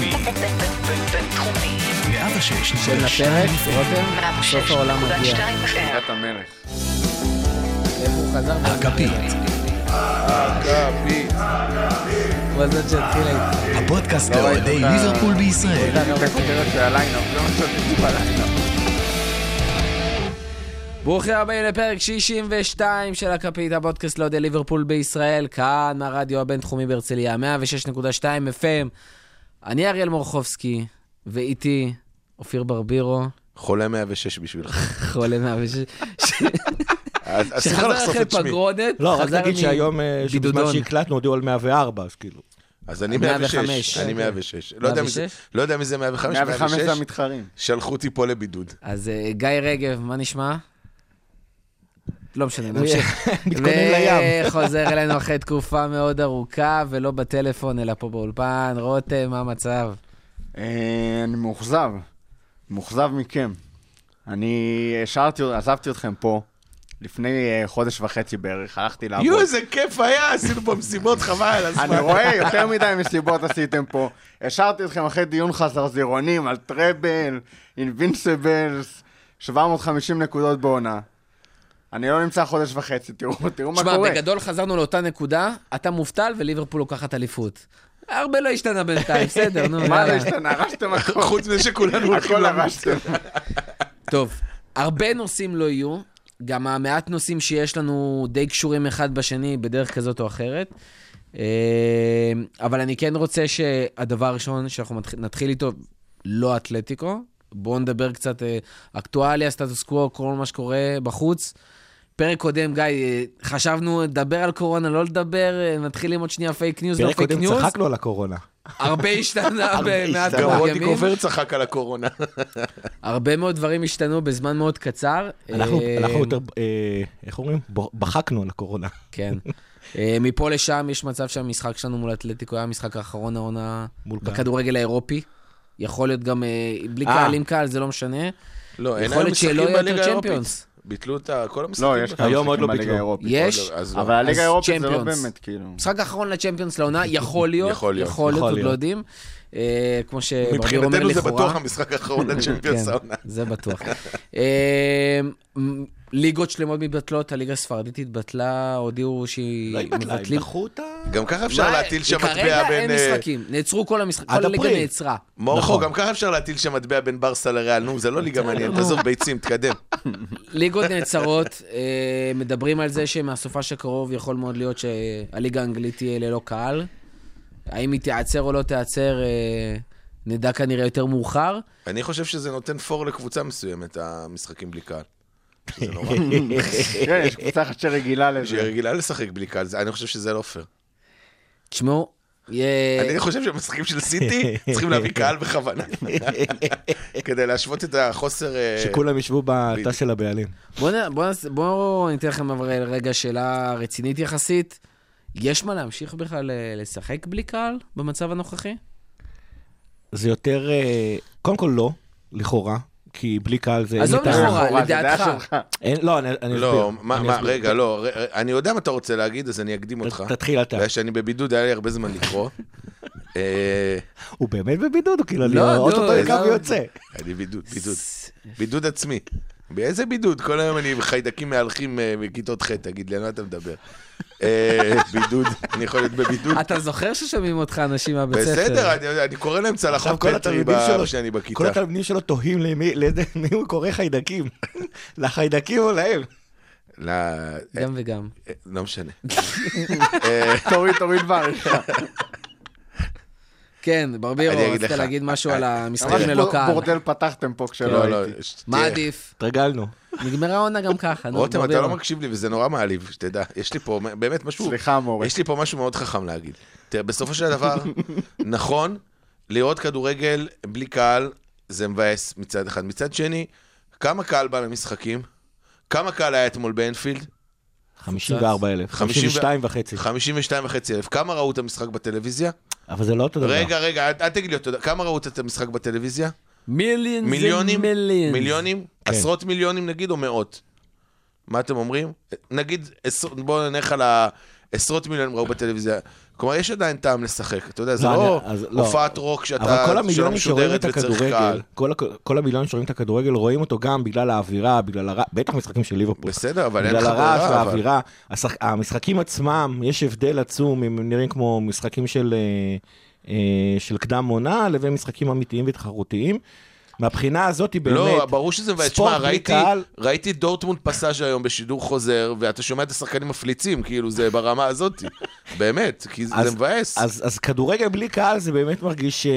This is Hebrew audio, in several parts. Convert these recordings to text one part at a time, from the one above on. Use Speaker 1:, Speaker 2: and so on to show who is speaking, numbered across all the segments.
Speaker 1: בינתחומי.
Speaker 2: בינתחומי.
Speaker 1: 106
Speaker 3: של לפרק, רותם, סוף העולם מגיע.
Speaker 4: חתיכת המלך.
Speaker 3: איך הוא חזר?
Speaker 1: הכפית,
Speaker 4: הכפית.
Speaker 3: הוא הזאת שהתחילה איתי.
Speaker 1: הפודקאסט
Speaker 4: לא
Speaker 1: לאוהדי. ליברפול בישראל.
Speaker 4: בליינאפ.
Speaker 3: ברוכים הבאים לפרק 62 של הכפית, הפודקאסט לאוהדי ליברפול בישראל, כאן מהרדיו הבינתחומי בהרצליה, 106.2 FM. אני אריאל מורחובסקי, ואיתי אופיר ברבירו,
Speaker 5: חולה 106 בשבילך.
Speaker 3: חולה 106,
Speaker 5: אז אסור לך
Speaker 3: שחזר אחרי. פגרונת,
Speaker 6: לא, רק נגיד שהיום, אה, שבזמן
Speaker 3: מבידודון.
Speaker 6: שהקלטנו, הודיעו על 104, אז כאילו.
Speaker 5: אז אני
Speaker 3: 105.
Speaker 5: 106. אני
Speaker 3: כן.
Speaker 5: 106. לא יודע מי זה-
Speaker 3: 106?
Speaker 5: לא יודע מי זה 105,
Speaker 4: 105 זה
Speaker 5: 106.
Speaker 4: המתחרים.
Speaker 5: שלחו אותי פה לבידוד.
Speaker 3: אז אה, גיא רגב, מה נשמע? לא משנה, נמשיך.
Speaker 6: מתכונן לים.
Speaker 3: וחוזר אלינו אחרי תקופה מאוד ארוכה, ולא בטלפון, אלא פה באולפן. רותם, מה המצב?
Speaker 4: אה, אני מאוכזב. מאוכזב מכם. אני השארתי, עזבתי אתכם פה לפני אה, חודש וחצי בערך, הלכתי לעבוד.
Speaker 5: יואו, איזה כיף היה, עשינו פה מסיבות חבל על הזמן.
Speaker 4: אני רואה, יותר מדי מסיבות עשיתם פה. השארתי אתכם אחרי דיון חזרזירונים על טראבל, אינבינסיבלס, 750 נקודות בעונה. אני לא נמצא חודש וחצי, תראו, תראו מה
Speaker 3: שמע,
Speaker 4: קורה.
Speaker 3: בגדול חזרנו לאותה נקודה, אתה מובטל וליברפול לוקחת אליפות. הרבה לא השתנה בינתיים, בסדר, נו.
Speaker 4: מה. לא השתנה? הרסתם הכל.
Speaker 5: חוץ מזה שכולנו הולכים.
Speaker 4: הרסתם.
Speaker 3: טוב, הרבה נושאים לא יהיו, גם המעט נושאים שיש לנו די קשורים אחד בשני בדרך כזאת או אחרת. אה, אבל אני כן רוצה שהדבר הראשון שאנחנו נתחיל איתו, לא אתלטיקו. בואו נדבר קצת אה, אקטואליה, סטטוס קוו, כל מה שקורה בחוץ. פרק קודם, גיא, אה, חשבנו לדבר על קורונה, לא לדבר, אה, נתחיל עם עוד שנייה fake news, לא
Speaker 6: פרק
Speaker 3: פייק
Speaker 6: קודם
Speaker 3: news.
Speaker 6: צחקנו על הקורונה.
Speaker 3: הרבה השתנה במעט
Speaker 6: השתנה.
Speaker 5: גם
Speaker 3: מאוד
Speaker 5: רותי
Speaker 3: ימים.
Speaker 5: קובר צחק על הקורונה.
Speaker 3: הרבה מאוד דברים השתנו בזמן מאוד קצר.
Speaker 6: אנחנו
Speaker 3: אה,
Speaker 6: אנחנו יותר, אה, איך אומרים? בחקנו על הקורונה.
Speaker 3: כן. אה, מפה לשם יש מצב שהמשחק שלנו מול אתלטיקו היה המשחק האחרון העונה. בכדורגל האירופי. יכול להיות גם אה, בלי
Speaker 6: אה.
Speaker 3: קהל, עם קהל, זה לא משנה.
Speaker 5: לא, אין
Speaker 3: יכול
Speaker 5: היום
Speaker 3: להיות שלא
Speaker 5: משחקים בליגה
Speaker 3: יותר
Speaker 5: האירופית. ביטלו את כל המשחקים.
Speaker 4: לא, יש כמה
Speaker 6: היום עוד
Speaker 4: משחקים
Speaker 6: לא
Speaker 4: בליגה
Speaker 6: ביטלו.
Speaker 4: האירופית.
Speaker 3: יש,
Speaker 5: אז לא.
Speaker 4: אבל הליגה האירופית זה לא. באמת, כאילו.
Speaker 3: משחק האחרון לצ'מפיונס לעונה, יכול להיות,
Speaker 5: יכול להיות.
Speaker 3: יכול להיות, עוד לא. יודעים. אה, כמו שברביר אומר
Speaker 5: מבחינתנו זה
Speaker 3: לכאורה.
Speaker 5: בטוח המשחק האחרון לצ'מפיונס
Speaker 3: כן,
Speaker 5: העונה.
Speaker 3: זה בטוח. ליגות שלמות מתבטלות, הליגה הספרדית התבטלה, הודיעו שהיא
Speaker 6: לא התבטלה, הם
Speaker 3: מבטלים.
Speaker 6: דחו אותה.
Speaker 5: גם ככה אפשר להטיל שם מטבע
Speaker 3: כרגע אין
Speaker 5: בין... אה,
Speaker 3: משחקים, נעצרו כל המשחקים, כל הליגה. נעצרה.
Speaker 5: מורכו,
Speaker 6: נכון.
Speaker 5: גם ככה אפשר להטיל שם מטבע בין ברסה לריאל. נו, זה לא ליגה מעניינת. עזוב ביצים, תקדם.
Speaker 3: ליגות נעצרות, אה, מדברים על זה שמהסופש הקרוב יכול מאוד להיות שהליגה האנגלית תהיה ללא קהל. האם היא תיעצר או לא תיעצר, אה, נדע כנראה יותר מאוחר.
Speaker 5: אני חושב שזה נותן פור לקבוצה מסוימת, המשחקים בלי קהל. זה נורא.
Speaker 4: כן, יש קבוצה אחת שרגילה
Speaker 5: שהיא
Speaker 4: לזה.
Speaker 5: רגילה לשחק בלי קהל, אני חושב שזה לא פייר.
Speaker 3: תשמעו.
Speaker 5: אני חושב שבמשחקים של סיטי צריכים להביא קהל בכוונה. כדי להשוות את החוסר... אה,
Speaker 6: שכולם ישבו בתא. של הבעלים.
Speaker 3: בואו ניתן לכם אבל רגע שאלה רצינית יחסית. יש מה להמשיך בכלל אה, לשחק בלי קהל במצב הנוכחי?
Speaker 6: זה יותר, אה, קודם כל לא, לכאורה, כי בלי קהל זה...
Speaker 3: עזוב לכאורה,
Speaker 4: לכאורה, זה דעה
Speaker 3: לדעתך.
Speaker 6: לא, אני אני אסביר.
Speaker 5: לא. רגע, לא, אני יודע מה אתה רוצה להגיד, אז אני אקדים אותך.
Speaker 6: תתחיל אתה.
Speaker 5: בגלל שאני בבידוד, היה לי הרבה זמן לקרוא. אה,
Speaker 6: הוא באמת בבידוד, או כאילו, אני
Speaker 3: לא,
Speaker 6: אוטוטו
Speaker 3: לא,
Speaker 6: יקם
Speaker 3: לא.
Speaker 6: ויוצא.
Speaker 5: אני בידוד, בידוד. בידוד עצמי. באיזה בידוד? כל היום אני חיידקים מהלכים אה, בכיתות ח', תגיד לי, על מה אתה מדבר? אה, בידוד, אני יכול להיות בבידוד.
Speaker 3: אתה זוכר ששומעים אותך אנשים מהבית ספר?
Speaker 5: בסדר, אני- אני קורא להם צלחות
Speaker 6: כל
Speaker 5: פטרי כשאני
Speaker 6: כל
Speaker 5: בכיתה.
Speaker 6: התלמידים שלו תוהים למי הוא קורא חיידקים. לחיידקים או להם?
Speaker 5: לא,
Speaker 3: גם וגם.
Speaker 5: אה, לא משנה.
Speaker 4: תוריד, תוריד בעריכה.
Speaker 3: כן, ברבירו, רצית
Speaker 5: לך.
Speaker 3: להגיד משהו על
Speaker 4: ממש
Speaker 3: המשחקים ללא קהל.
Speaker 4: בורדל פתחתם פה כשלא
Speaker 5: לא, לא,
Speaker 4: הייתי.
Speaker 5: ש-
Speaker 3: מה עדיף?
Speaker 6: התרגלנו.
Speaker 3: נגמרה העונה גם ככה, נו,
Speaker 5: רותם, אתה. לא מקשיב לי וזה נורא מעליב, שתדע. יש לי פה באמת משהו...
Speaker 4: סליחה, מורה.
Speaker 5: יש לי פה משהו מאוד חכם להגיד. תראה, בסופו של דבר, נכון, לראות כדורגל בלי קהל זה מבאס מצד אחד. מצד שני, כמה קהל בא למשחקים? כמה קהל היה אתמול באנפילד?
Speaker 6: 54,000. 52 וחצי.
Speaker 5: 52 וחצי אלף. כמה ראו את המשחק בטלוויזיה?
Speaker 6: אבל זה לא אותו דבר.
Speaker 5: רגע, רגע, אל תגיד לי, אתה יודע, כמה ראו את המשחק בטלוויזיה?
Speaker 3: מיליון
Speaker 5: מיליונים?
Speaker 3: מיליון.
Speaker 5: מיליונים?
Speaker 6: כן.
Speaker 5: עשרות מיליונים נגיד או מאות? מה אתם אומרים? נגיד, עשר- בואו נלך על ה... עשרות מיליונים ראו בטלוויזיה. כלומר, יש עדיין טעם לשחק. אתה יודע, זה
Speaker 6: לא,
Speaker 5: לא
Speaker 6: לא.
Speaker 5: הופעת רוק שאתה, שלא משודרת וצריך קהל.
Speaker 6: כל, המיליונים שרואים את הכדורגל, רואים אותו גם בגלל האווירה, בגלל הרעש, בטח משחקים של ליברפול.
Speaker 5: בסדר, אבל אין לך
Speaker 6: בגלל הרעש
Speaker 5: ברירה.
Speaker 6: והאווירה. המשחקים עצמם, יש הבדל עצום, הם נראים כמו משחקים של, אה, אה, של קדם עונה, לבין משחקים אמיתיים ותחרותיים. מהבחינה הזאת היא באמת...
Speaker 5: לא, ברור שזה מבאס. תשמע, ראיתי,
Speaker 6: קהל.
Speaker 5: ראיתי דורטמונד פסאז' היום בשידור חוזר, ואתה שומע את השחקנים מפליצים, כאילו, זה ברמה הזאת. באמת, כי
Speaker 6: אז-
Speaker 5: זה מבאס.
Speaker 6: אז, אז כדורגל בלי קהל זה באמת מרגיש אה,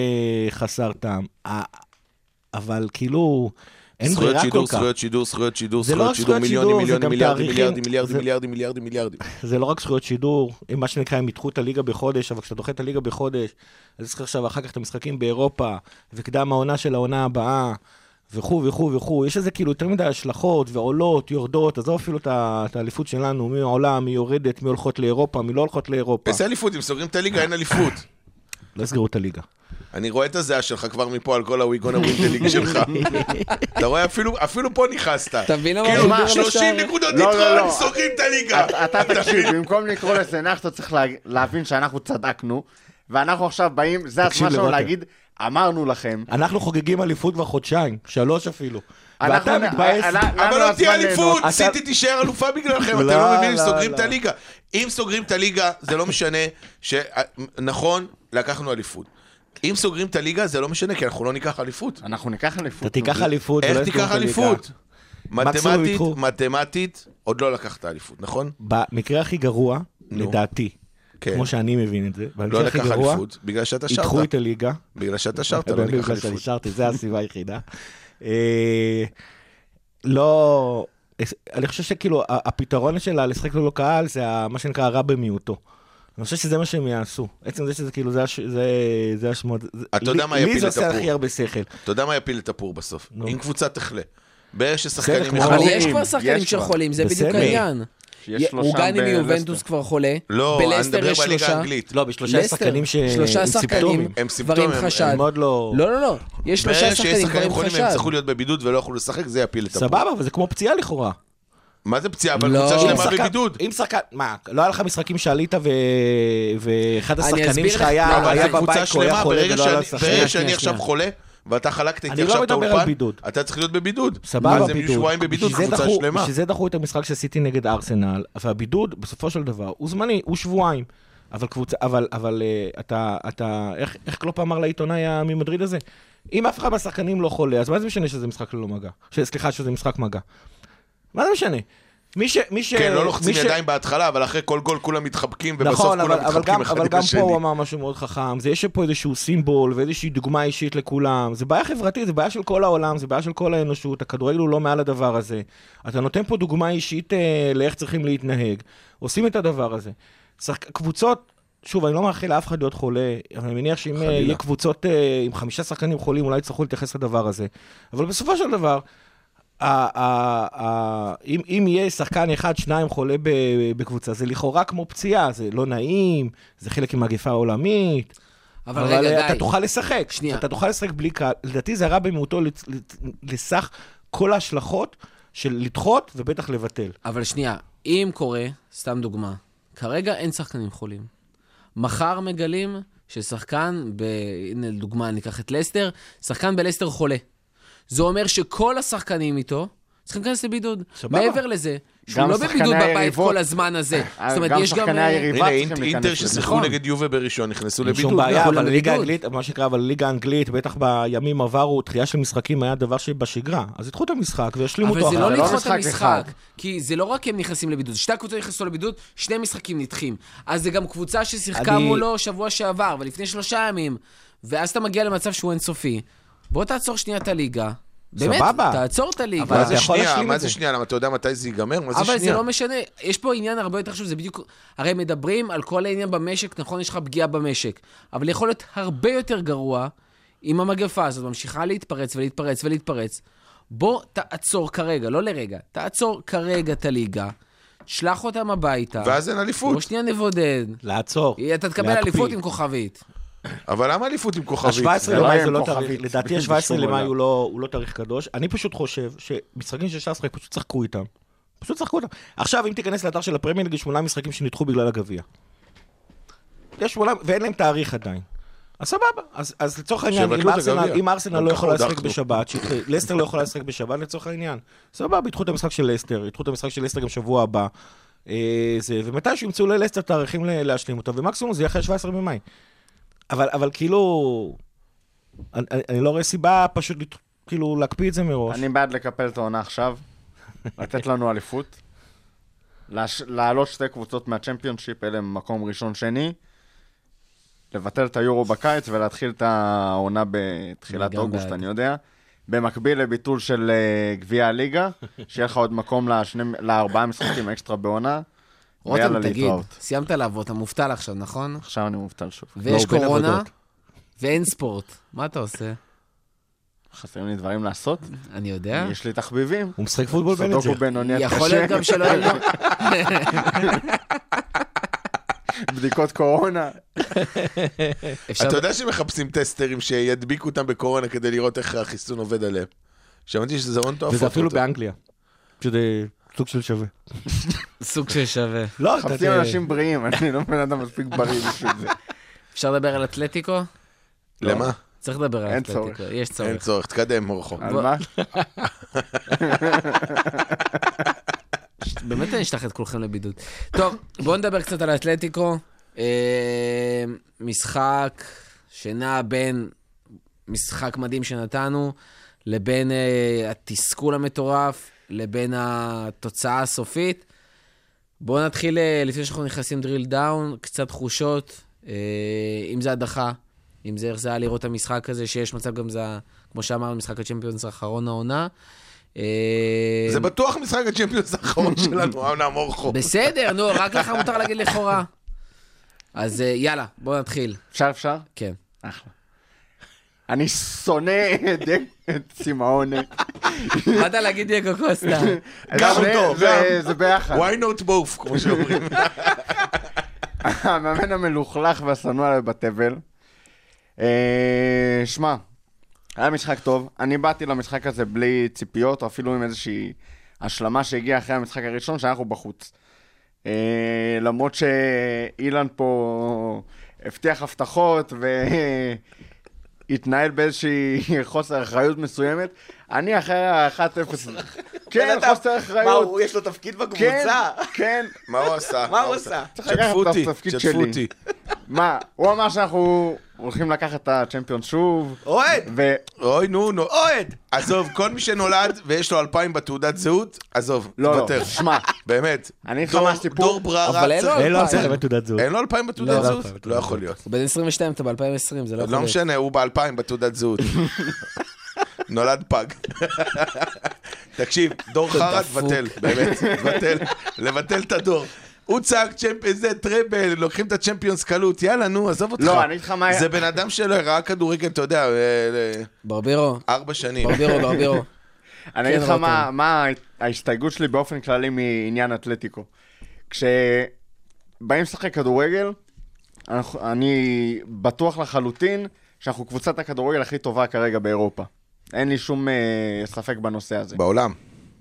Speaker 6: חסר טעם. אבל כאילו, אין
Speaker 5: זכויות
Speaker 6: ברירה
Speaker 5: שידור,
Speaker 6: כל כך.
Speaker 5: זכויות שידור, זכויות שידור,
Speaker 6: לא
Speaker 5: זכויות שידור,
Speaker 6: זכויות
Speaker 5: מיליונים,
Speaker 6: שידור,
Speaker 5: מיליונים,
Speaker 6: גם
Speaker 5: מיליארדים. מיליארדים,
Speaker 6: זה-
Speaker 5: מיליארדים, מיליארדים, מיליארדים.
Speaker 6: זה לא רק זכויות שידור, מה שנקרא, הם ידחו את הליגה בחודש, אבל כשאתה דוחה את הליגה בחודש, אז צריך עכשיו אחר כך את המשחקים באירופה, וקדם העונה של העונה הבאה, וכו' וכו' וכו'. יש לזה כאילו יותר מדי השלכות ועולות, יורדות, עזוב אפילו את האליפות שלנו, מי עולה, מי יורדת, מי הולכות לאירופה, מי לא הולכות לאירופה.
Speaker 5: איזה אליפות? אם סוגרים את הליגה, אין אליפות.
Speaker 6: לא יסגרו את הליגה.
Speaker 5: אני רואה את הזיעה שלך כבר מפה על כל הוויגון הווינטליג שלך. אתה רואה, אפילו- אפילו פה נכנסת.
Speaker 3: אתה מבין למה
Speaker 5: כאילו,
Speaker 3: הוא מדבר
Speaker 5: 30
Speaker 3: לשער?
Speaker 5: נקודות
Speaker 4: לא, לא,
Speaker 5: יתרון,
Speaker 4: לא.
Speaker 5: סוגרים את הליגה.
Speaker 4: אתה- תקשיב, במקום לקרוא לזה נח, אתה צריך לה- להבין שאנחנו צדקנו, ואנחנו עכשיו באים, זה הזמן שלנו. להגיד, אמרנו לכם.
Speaker 6: אנחנו חוגגים אליפות כבר חודשיים, שלוש אפילו. ואתה מתבאס,
Speaker 4: אה, אה,
Speaker 5: אבל לא תהיה אליפות, סיטי תישאר אלופה בגללכם, אתם
Speaker 6: לא,
Speaker 5: לא מבינים,
Speaker 6: לא,
Speaker 5: סוגרים
Speaker 6: לא.
Speaker 5: את הליגה. אם סוגרים את הליגה, זה לא משנה, ש- נכון, לקחנו אליפות. אם סוגרים את הליגה, זה לא משנה, כי אנחנו לא ניקח אליפות.
Speaker 4: אנחנו ניקח אליפות.
Speaker 6: אתה תיקח אליפות,
Speaker 5: איך
Speaker 6: יסגרו
Speaker 5: תיקח. אליפות? מתמטית. מתמטית, עוד לא לקחת אליפות, נכון?
Speaker 6: במקרה הכי גרוע. לדעתי,
Speaker 5: כן.
Speaker 6: כמו שאני מבין את זה,
Speaker 5: לא
Speaker 6: במקרה הכי
Speaker 5: לקח
Speaker 6: גרוע,
Speaker 5: אליפות, בגלל שאתה
Speaker 6: ידחו
Speaker 5: שרת.
Speaker 6: את הליגה.
Speaker 5: בגלל שאתה שרת, לא ניקח
Speaker 6: בגלל שאני
Speaker 5: אליפות.
Speaker 6: שרתי, זה הסיבה היחידה. אה, לא, אני חושב שכאילו, הפתרון שלה לשחק ללא קהל זה מה שנקרא הרע במיעוטו. אני חושב שזה מה שהם יעשו. עצם זה שזה כאילו, זה הש- זה- זה השמות. זה-
Speaker 5: אתה יודע מה יפיל
Speaker 6: לי זה
Speaker 5: את
Speaker 6: עושה
Speaker 5: הפור?
Speaker 6: הכי הרבה שכל.
Speaker 5: אתה יודע מה יפיל את הפור בסוף? אם קבוצה תחלה. בערך ששחקנים
Speaker 6: כמו-
Speaker 3: אבל יש כבר שחקנים. שחולים, זה בדיוק. העניין.
Speaker 4: שיש
Speaker 3: רוגני מיובנטוס. כבר חולה,
Speaker 5: לא, אני
Speaker 3: בלסטר
Speaker 5: מדבר
Speaker 3: יש
Speaker 5: בליגה
Speaker 3: שלושה.
Speaker 5: האנגלית.
Speaker 6: לא, בשלושה שחקנים ש...
Speaker 3: שלושה
Speaker 6: עם
Speaker 3: שחקנים,
Speaker 6: סימפטומים.
Speaker 5: הם סימפטומים,
Speaker 3: דברים
Speaker 5: הם-
Speaker 3: חשד.
Speaker 6: הם עוד לא...
Speaker 3: לא, לא, לא, יש שלושה
Speaker 5: ברגע שיש
Speaker 3: שחקנים כבר
Speaker 5: שחקנים
Speaker 3: עם
Speaker 5: חולים והם
Speaker 3: חשד.
Speaker 5: יצטרכו להיות בבידוד ולא יכלו לשחק, זה יפיל את הפור.
Speaker 6: סבבה, אבל זה כמו פציעה לכאורה.
Speaker 5: מה זה פציעה? אבל
Speaker 3: לא.
Speaker 5: קבוצה שלמה
Speaker 6: שחקן-
Speaker 5: בבידוד.
Speaker 6: אם שחקן, מה, לא היה לך משחקים שעלית. ואחד
Speaker 3: אני
Speaker 6: השחקנים
Speaker 3: אסביר
Speaker 6: שלך
Speaker 3: לך-
Speaker 6: היה,
Speaker 3: לא,
Speaker 6: היה בבית, הוא היה חולה ולא
Speaker 5: שאני-
Speaker 6: לשחק.
Speaker 5: ברגע שאני עכשיו. חולה, ואתה חלקת איתי
Speaker 6: אני לא
Speaker 5: עכשיו את
Speaker 6: מדבר על
Speaker 5: האולפן,
Speaker 6: בידוד.
Speaker 5: אתה צריך להיות בבידוד.
Speaker 6: סבבה,
Speaker 5: אז הם יהיו
Speaker 6: בידוד.
Speaker 5: שבועיים בבידוד, קבוצה שלמה.
Speaker 6: בשביל זה דחו את המשחק שעשיתי נגד ארסנל, והבידוד, בסופו של דבר, הוא זמני, הוא שבועיים. אבל קבוצה, אבל, אבל uh, אתה, אתה, איך, איך קלופ אמר לעיתונאי ממדריד הזה? אם אף אחד מהשחקנים לא חולה, אז מה זה משנה שזה משחק ללא מגע? ש, סליחה, שזה משחק מגע. מה זה משנה? מי ש... מי ש...
Speaker 5: כן, לא לוחצים
Speaker 6: ש-
Speaker 5: ידיים בהתחלה, אבל אחרי כל גול כולם מתחבקים, ובסוף
Speaker 6: נכון, אבל,
Speaker 5: כולם
Speaker 6: אבל,
Speaker 5: מתחבקים
Speaker 6: גם,
Speaker 5: אחד
Speaker 6: אבל גם
Speaker 5: השני.
Speaker 6: פה הוא אמר משהו מאוד חכם, זה יש פה איזשהו סימבול ואיזושהי דוגמה אישית לכולם, זה בעיה חברתית, זה בעיה של כל העולם, זה בעיה של כל האנושות, הכדורגל הוא לא מעל הדבר הזה. אתה נותן פה דוגמה אישית אה, לאיך צריכים להתנהג, עושים את הדבר הזה. שחק... קבוצות, שוב, אני לא מאחל לאף אחד להיות חולה, אבל אני מניח שאם אה,
Speaker 5: חלילה.
Speaker 6: יהיה קבוצות אה, עם חמישה שחקנים חולים, אולי יצטרכו להתייחס לדבר הזה. אבל בסופו של דבר, אם, אם יהיה שחקן אחד, שניים חולה בקבוצה, זה לכאורה כמו פציעה, זה לא נעים, זה חלק ממגפה עולמית,
Speaker 3: אבל
Speaker 6: אבל
Speaker 3: רגע,
Speaker 6: אתה
Speaker 3: די.
Speaker 6: תוכל לשחק.
Speaker 3: שנייה.
Speaker 6: אתה תוכל לשחק בלי קהל. לדעתי זה הרע במיעוטו לסך כל ההשלכות של לדחות ובטח לבטל.
Speaker 3: אבל שנייה, אם קורה, סתם דוגמה, כרגע אין שחקנים חולים. מחר מגלים ששחקן, ב... הנה לדוגמה, ניקח את לסטר, שחקן בלסטר חולה. זה אומר שכל השחקנים איתו צריכים להיכנס לבידוד.
Speaker 6: סבבה.
Speaker 3: מעבר לזה, שהוא
Speaker 4: גם
Speaker 3: לא בבידוד בבית
Speaker 4: היריבות.
Speaker 3: כל הזמן הזה. זאת אומרת,
Speaker 4: גם
Speaker 3: יש גם...
Speaker 4: שחקני
Speaker 3: אה,
Speaker 4: היריבה צריכים להיכנס
Speaker 5: אינטר. ששיחקו
Speaker 3: נכון.
Speaker 5: נגד יובה בראשון, נכנסו
Speaker 6: אין
Speaker 5: לבידוד.
Speaker 6: שום בעיה,
Speaker 3: כולם
Speaker 6: אבל ליגה. האנגלית, מה שנקרא, אבל ליגה האנגלית, בטח בימים עברו, דחייה של משחקים היה דבר שבשגרה. אז ידחו את המשחק וישלימו
Speaker 3: אבל
Speaker 6: אותו
Speaker 3: לא
Speaker 4: זה לא
Speaker 3: לדחות את
Speaker 4: משחק
Speaker 3: המשחק. כי זה לא רק הם נכנסים לבידוד, שתי הקבוצות נכנסו לבידוד, שני משחקים נדחים. אז זה גם קבוצה ששיחקה מולו שבוע שעבר, ולפני שלושה ימים, ואז אתה מגיע למצב שהוא אינסופי. בוא תעצור שנייה את הליגה. באמת,
Speaker 6: סבבה.
Speaker 3: תעצור את הליגה.
Speaker 6: אבל
Speaker 5: זה שנייה? מה זה. שנייה? למה אתה יודע מתי זה ייגמר? מה זה
Speaker 3: אבל זה
Speaker 5: שנייה?
Speaker 3: לא משנה, יש פה עניין הרבה יותר חשוב, זה בדיוק... הרי מדברים על כל העניין במשק, נכון, יש לך פגיעה במשק, אבל יכול להיות הרבה יותר גרוע אם המגפה הזאת ממשיכה להתפרץ ולהתפרץ ולהתפרץ. בוא תעצור כרגע, לא לרגע, תעצור כרגע את הליגה, שלח אותם הביתה.
Speaker 5: ואז אין אליפות.
Speaker 3: בוא שנייה נבודד.
Speaker 6: לעצור.
Speaker 3: אתה תקבל. אליפות עם כוכבית.
Speaker 5: אבל למה אליפות עם כוכבית?
Speaker 6: ה-17
Speaker 4: זה לא
Speaker 6: למאי זה לא
Speaker 4: עם
Speaker 6: תאריך, לדעתי
Speaker 4: בשום
Speaker 6: ה-17 למאי. הוא לא- הוא לא תאריך קדוש. אני פשוט חושב שמשחקים של ש"ס פשוט צחקו איתם. פשוט שחקו אותם. עכשיו, אם תיכנס לאתר של הפרמייר ליג, יש שמונה משחקים שנדחו בגלל הגביע. יש שמונה, ואין להם תאריך עדיין. אז סבבה, אז, אז לצורך העניין, אם ארסנל. אם ארסנל לא יכולה לשחק. בשבת, ש- לסטר לא יכולה לשחק בשבת לצורך העניין, סבבה, ידחו את המשחק של לסטר, ידחו את המשחק של לסטר גם שבוע הבא, אה, זה, ומתי שימצאו ללסטר תאריכים להשלים אותו, ומקסימום זה יהיה אחרי 17 במאי. אבל, אבל כאילו, אני, אני- לא רואה סיבה פשוט לת- כאילו להקפיא את זה מראש.
Speaker 4: אני בעד לקפל את העונה עכשיו, לתת לנו אליפות, להעלות שתי קבוצות מהצ'מפיונשיפ, אלה מקום ראשון-שני, לבטל את היורו בקיץ ולהתחיל את העונה בתחילת אוגוסט,
Speaker 3: בעד.
Speaker 4: אני יודע. במקביל לביטול של אה, גביע הליגה, שיהיה לך עוד מקום לשני, לארבעה משחקים אקסטרה בעונה.
Speaker 3: רותם, תגיד,
Speaker 4: להתראות.
Speaker 3: סיימת לעבוד, אתה מובטל עכשיו, נכון?
Speaker 4: עכשיו אני מובטל שוב.
Speaker 3: ויש
Speaker 6: בין
Speaker 3: קורונה. ואין ספורט. מה אתה עושה?
Speaker 4: חסרים לי דברים לעשות?
Speaker 3: אני יודע.
Speaker 4: יש לי תחביבים.
Speaker 6: הוא משחק פוטבול בנצ'ר.
Speaker 4: סודוקו בינוני עד
Speaker 3: יכול להיות
Speaker 4: קשה,
Speaker 3: גם שלא יהיה לו...
Speaker 4: בדיקות קורונה.
Speaker 5: אתה יודע שמחפשים טסטרים שידביקו אותם בקורונה כדי לראות איך החיסון עובד עליהם. שמעתי שזה הון תועפות.
Speaker 6: וזה אפילו. באנגליה. פשוט אה, סוג של שווה.
Speaker 3: סוג של שווה.
Speaker 6: לא, אתה...
Speaker 4: מחפשים אנשים בריאים, אני לא בן אדם מספיק בריא בשביל זה.
Speaker 3: אפשר לדבר על אתלטיקו?
Speaker 5: למה?
Speaker 3: צריך לדבר על
Speaker 4: אין
Speaker 3: אתלטיקו,
Speaker 4: צורך.
Speaker 3: יש
Speaker 5: אין
Speaker 3: צורך.
Speaker 5: צורך, תקדם מורחו.
Speaker 4: על מה?
Speaker 3: באמת אני אשלח את כולכם לבידוד. טוב, בואו נדבר קצת על האתלטיקו. אה, משחק שנע בין משחק מדהים שנתנו, לבין אה, התסכול המטורף, לבין התוצאה הסופית. בואו נתחיל, אה, לפני שאנחנו נכנסים drill down, קצת תחושות, אה, אם זה הדחה, אם זה איך זה היה לראות את המשחק הזה, שיש מצב גם זה, כמו שאמרנו, משחק הצ'מפיונס האחרון העונה. אה,
Speaker 5: זה בטוח משחק הצ'מפיונס האחרון שלנו, העונה מורחו.
Speaker 3: בסדר, נו, רק לך מותר להגיד לכאורה. אז יאללה, בואו נתחיל.
Speaker 4: אפשר, אפשר?
Speaker 3: כן.
Speaker 4: אחלה. אני שונא את סימאונה.
Speaker 3: באת להגיד דייגו קוסטה.
Speaker 5: גם
Speaker 4: זה-
Speaker 5: אותו,
Speaker 4: זה-
Speaker 5: גם.
Speaker 4: זה ביחד.
Speaker 5: why not both, כמו שאומרים.
Speaker 4: המאמן המלוכלך והשנוא עליי בתבל. אה, שמע, היה משחק טוב. אני באתי למשחק הזה בלי ציפיות, או אפילו עם איזושהי השלמה שהגיעה אחרי המשחק הראשון, שאנחנו בחוץ. אה, למרות שאילן פה הבטיח הבטחות והתנהל באיזושהי חוסר אחריות מסוימת, אני אחרי ה-1-0... כן, חוסר אחריות.
Speaker 6: יש לו תפקיד
Speaker 4: כן, כן.
Speaker 5: מה הוא עשה?
Speaker 6: מה הוא עשה?
Speaker 4: צריך לקחת
Speaker 5: שתפו
Speaker 4: את
Speaker 5: אותי,
Speaker 4: התפקיד
Speaker 5: שתפו
Speaker 4: שלי.
Speaker 5: אותי.
Speaker 4: מה, הוא אמר שאנחנו הולכים לקחת את הצ'מפיון שוב,
Speaker 6: אוהד!
Speaker 4: ו...
Speaker 5: אוי, נו, נו.
Speaker 6: אוהד!
Speaker 5: עזוב, כל מי שנולד ויש לו אלפיים בתעודת זהות, עזוב,
Speaker 4: לא, לא,
Speaker 5: תוותר.
Speaker 4: שמע,
Speaker 5: באמת.
Speaker 4: אני איתך
Speaker 5: דור-
Speaker 4: מה הסיפור,
Speaker 5: דור בררה
Speaker 3: אבל אין לו
Speaker 5: צריך-
Speaker 6: אין לו
Speaker 3: אלפיים.
Speaker 6: בתעודת זהות.
Speaker 5: אין לו אלפיים בתעודת
Speaker 3: לא,
Speaker 5: זהות?
Speaker 6: אלפיים
Speaker 5: לא יכול להיות.
Speaker 3: הוא בן 22, אתה ב-2020, זה לא יכול
Speaker 5: לא
Speaker 3: להיות.
Speaker 5: משנה, הוא באלפיים בתעודת זהות. נולד פג. תקשיב, דור חרא. תבטל, באמת, תבטל, לבטל את הדור. הוא צעק זה טראבל, לוקחים את הצ'מפיונס קלות, יאללה, נו, עזוב אותך.
Speaker 4: לא, אני אגיד לך מה
Speaker 5: זה בן אדם שלא ראה כדורגל, אתה יודע, אה, אה,
Speaker 3: ברבירו,
Speaker 5: ארבע שנים.
Speaker 3: ברבירו, ברבירו.
Speaker 4: אני אגיד לך. מה- ההסתייגות שלי באופן כללי מעניין אתלטיקו. כשבאים לשחק כדורגל, אני בטוח לחלוטין שאנחנו קבוצת הכדורגל הכי טובה כרגע באירופה. אין לי שום אה, ספק בנושא הזה.
Speaker 5: בעולם.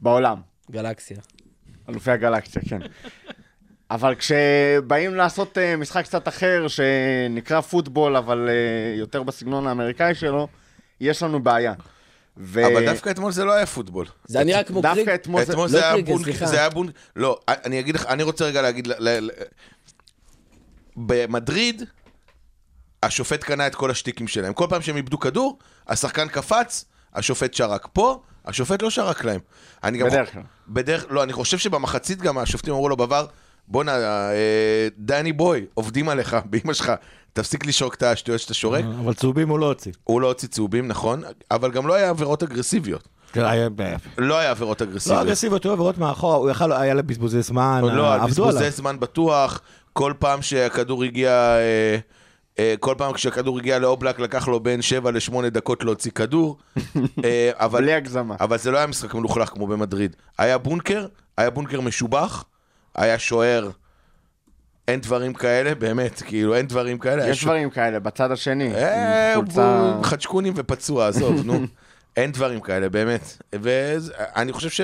Speaker 4: בעולם.
Speaker 3: גלקסיה.
Speaker 4: אלופי הגלקסיה, כן. אבל כשבאים לעשות uh, משחק קצת אחר, שנקרא פוטבול, אבל uh, יותר בסגנון האמריקאי שלו, יש לנו בעיה. ו...
Speaker 5: אבל דווקא אתמול זה לא היה פוטבול.
Speaker 3: זה היה נראה כמו
Speaker 4: דווקא
Speaker 3: קריג.
Speaker 4: אתמול זה...
Speaker 5: אתמול
Speaker 3: לא
Speaker 5: זה היה
Speaker 3: קריגן,
Speaker 5: בונק,
Speaker 3: סליחה.
Speaker 5: זה היה בונק, לא, אני אגיד לך, אני רוצה רגע להגיד, ל- ל- ל- במדריד, השופט קנה את כל השטיקים שלהם. כל פעם שהם איבדו כדור, השחקן קפץ, השופט שרק. פה, השופט לא שרק להם. אני גם-
Speaker 4: בדרך כלל.
Speaker 5: בדרך, לא, אני חושב שבמחצית גם השופטים אמרו לו בעבר, בואנה, אה, דני בוי, עובדים עליך, באמא שלך, תפסיק לשרוק את השטויות שאתה שורק.
Speaker 6: אבל צהובים הוא לא הוציא.
Speaker 5: הוא לא הוציא צהובים, נכון, אבל גם לא היה עבירות אגרסיביות.
Speaker 6: היה-
Speaker 5: לא היה עבירות
Speaker 6: לא
Speaker 5: אגרסיביות.
Speaker 6: אגרסיביות, היו עבירות מאחורה, הוא יכל, היה לה בזבוזי זמן,
Speaker 5: לא, על
Speaker 6: עבדו עליו.
Speaker 5: בזבוזי זמן בטוח, כל פעם שהכדור הגיע, אה, אה, כל פעם כשהכדור הגיע לאובלק לקח לו בין 7 ל-8 דקות להוציא כדור. אה, אבל,
Speaker 4: בלי הגזמה.
Speaker 5: אבל זה לא היה משחק מלוכלך כמו במדריד. היה בונקר, היה בונקר משובח, היה שוער, אין דברים כאלה, באמת, כאילו אין דברים כאלה.
Speaker 4: יש דברים כאלה, בצד השני.
Speaker 5: אה,
Speaker 4: חולצה-
Speaker 5: חדשקונים ופצוע, עזוב, נו. אין דברים כאלה, באמת. ואני חושב ש...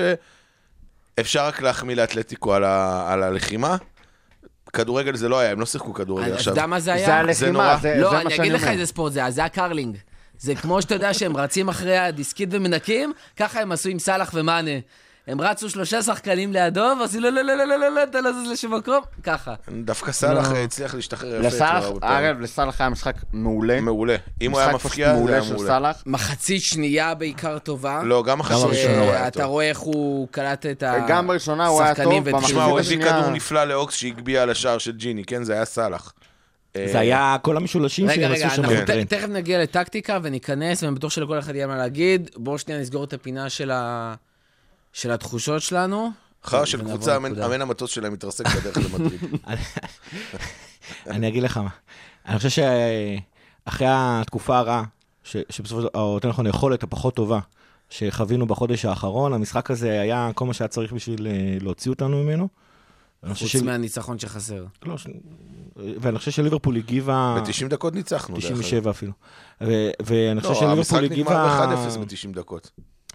Speaker 5: אפשר רק להחמיא לאתלטיקו על, ה, על הלחימה. כדורגל זה לא היה, הם לא שיחקו כדורגל
Speaker 3: אתה
Speaker 5: עכשיו.
Speaker 3: יודע מה זה
Speaker 4: זה
Speaker 3: היה?
Speaker 5: זה נורא.
Speaker 4: הלחימה, זה
Speaker 3: לא,
Speaker 4: זה מה
Speaker 3: אני
Speaker 4: שאני
Speaker 3: אגיד לך
Speaker 4: אומר.
Speaker 3: איזה ספורט זה היה, זה הקרלינג. זה כמו שאתה יודע שהם רצים אחרי הדיסקית ומנקים, ככה הם עשו עם סאלח ומאנה. הם רצו שלושה שחקנים לידו, ועשו לא, לא, לא, לא, לא, לא, לא, אתה לא זז לשום מקום, ככה.
Speaker 5: דווקא סאלח
Speaker 3: לא.
Speaker 5: הצליח להשתחרר יפה.
Speaker 4: לסאלח. אגב, לסאלח היה משחק מעולה.
Speaker 5: מעולה. אם הוא היה
Speaker 4: משחק
Speaker 5: מפקיע, זה
Speaker 4: מעולה
Speaker 5: היה
Speaker 4: של
Speaker 5: מעולה.
Speaker 4: סאלח.
Speaker 3: מחצית שנייה בעיקר טובה.
Speaker 5: לא, גם החצי הראשונה הוא היה
Speaker 3: אתה
Speaker 5: טוב.
Speaker 3: רואה איך הוא קלט את
Speaker 4: גם בראשונה הוא היה
Speaker 3: השחקנים
Speaker 4: טוב,
Speaker 5: תשמע, הוא הביא כדור נפלא לאוקס שהגביה על השער של ג'יני, כן? זה היה סאלח. אה,
Speaker 6: זה היה כל המשולשים
Speaker 3: רגע,
Speaker 6: שהם
Speaker 3: רגע,
Speaker 6: עשו שם
Speaker 3: אנחנו
Speaker 6: בטרנד.
Speaker 3: ת- תכף נגיע לטקטיקה וניכנס, ואני בטוח שלכל אחד יהיה מה להגיד. בואו שנייה נסגור את הפינה של ה- של התחושות שלנו.
Speaker 5: אחר של קבוצה. אמן המטוס שלהם מתרסק בדרך למדריד.
Speaker 6: אני אגיד לך מה. אני חושב שאחרי התקופה הרעה, שבסופו של דבר, או יותר נכון, היכולת הפחות טובה שחווינו בחודש האחרון, המשחק הזה היה כל מה שהיה צריך בשביל אה, להוציא אותנו ממנו.
Speaker 3: חוץ מהניצחון שחסר.
Speaker 6: לא, ואני חושב שליברפול הגיבה...
Speaker 5: ב-90 דקות ניצחנו. דרך אגב.
Speaker 6: 97 אפילו. ואני חושב
Speaker 5: לא, המשחק
Speaker 6: שליברפול
Speaker 5: נגמר
Speaker 6: הגיבה...
Speaker 5: ב-1-0 ב-90 דקות.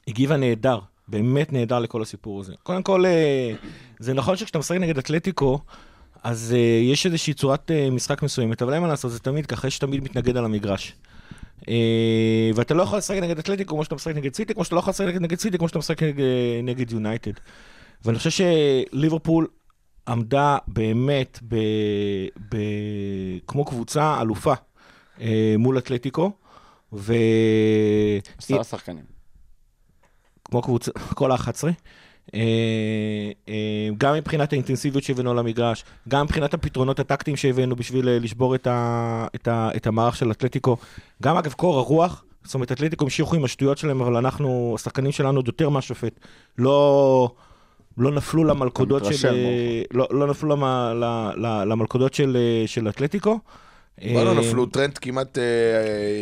Speaker 6: הגיבה נהדר, באמת נהדר לכל הסיפור הזה. קודם כל, אה, זה נכון שכשאתה משחק נגד אתלטיקו, אז אה, יש איזושהי צורת אה, משחק מסוימת, אבל אין מה לעשות, זה תמיד ככה, יש תמיד מתנגד על המגרש. ואתה לא יכול לשחק נגד אתלטיקו כמו שאתה משחק נגד סיטי, כמו שאתה לא יכול לשחק נגד סיטי, כמו שאתה משחק נגד, יונייטד. ואני חושב שליברפול עמדה באמת ב, ב, כמו קבוצה אלופה מול אתלטיקו. ו...
Speaker 4: עשרה שחקנים.
Speaker 6: כמו קבוצה, כל ה-11. גם מבחינת האינטנסיביות שהבאנו על המגרש, גם מבחינת הפתרונות הטקטיים שהבאנו בשביל אה, לשבור את, ה, את, ה, את המערך של אתלטיקו. גם אגב קור הרוח, זאת אומרת אתלטיקו המשיכו עם השטויות שלהם, אבל אנחנו, השחקנים שלנו עוד יותר מהשופט. לא, לא נפלו למלכודות של... אה, לא, לא נפלו למ, למלכודות של, אה, של אתלטיקו.
Speaker 5: כבר לא
Speaker 6: אה,
Speaker 5: נפלו, טרנט כמעט אה,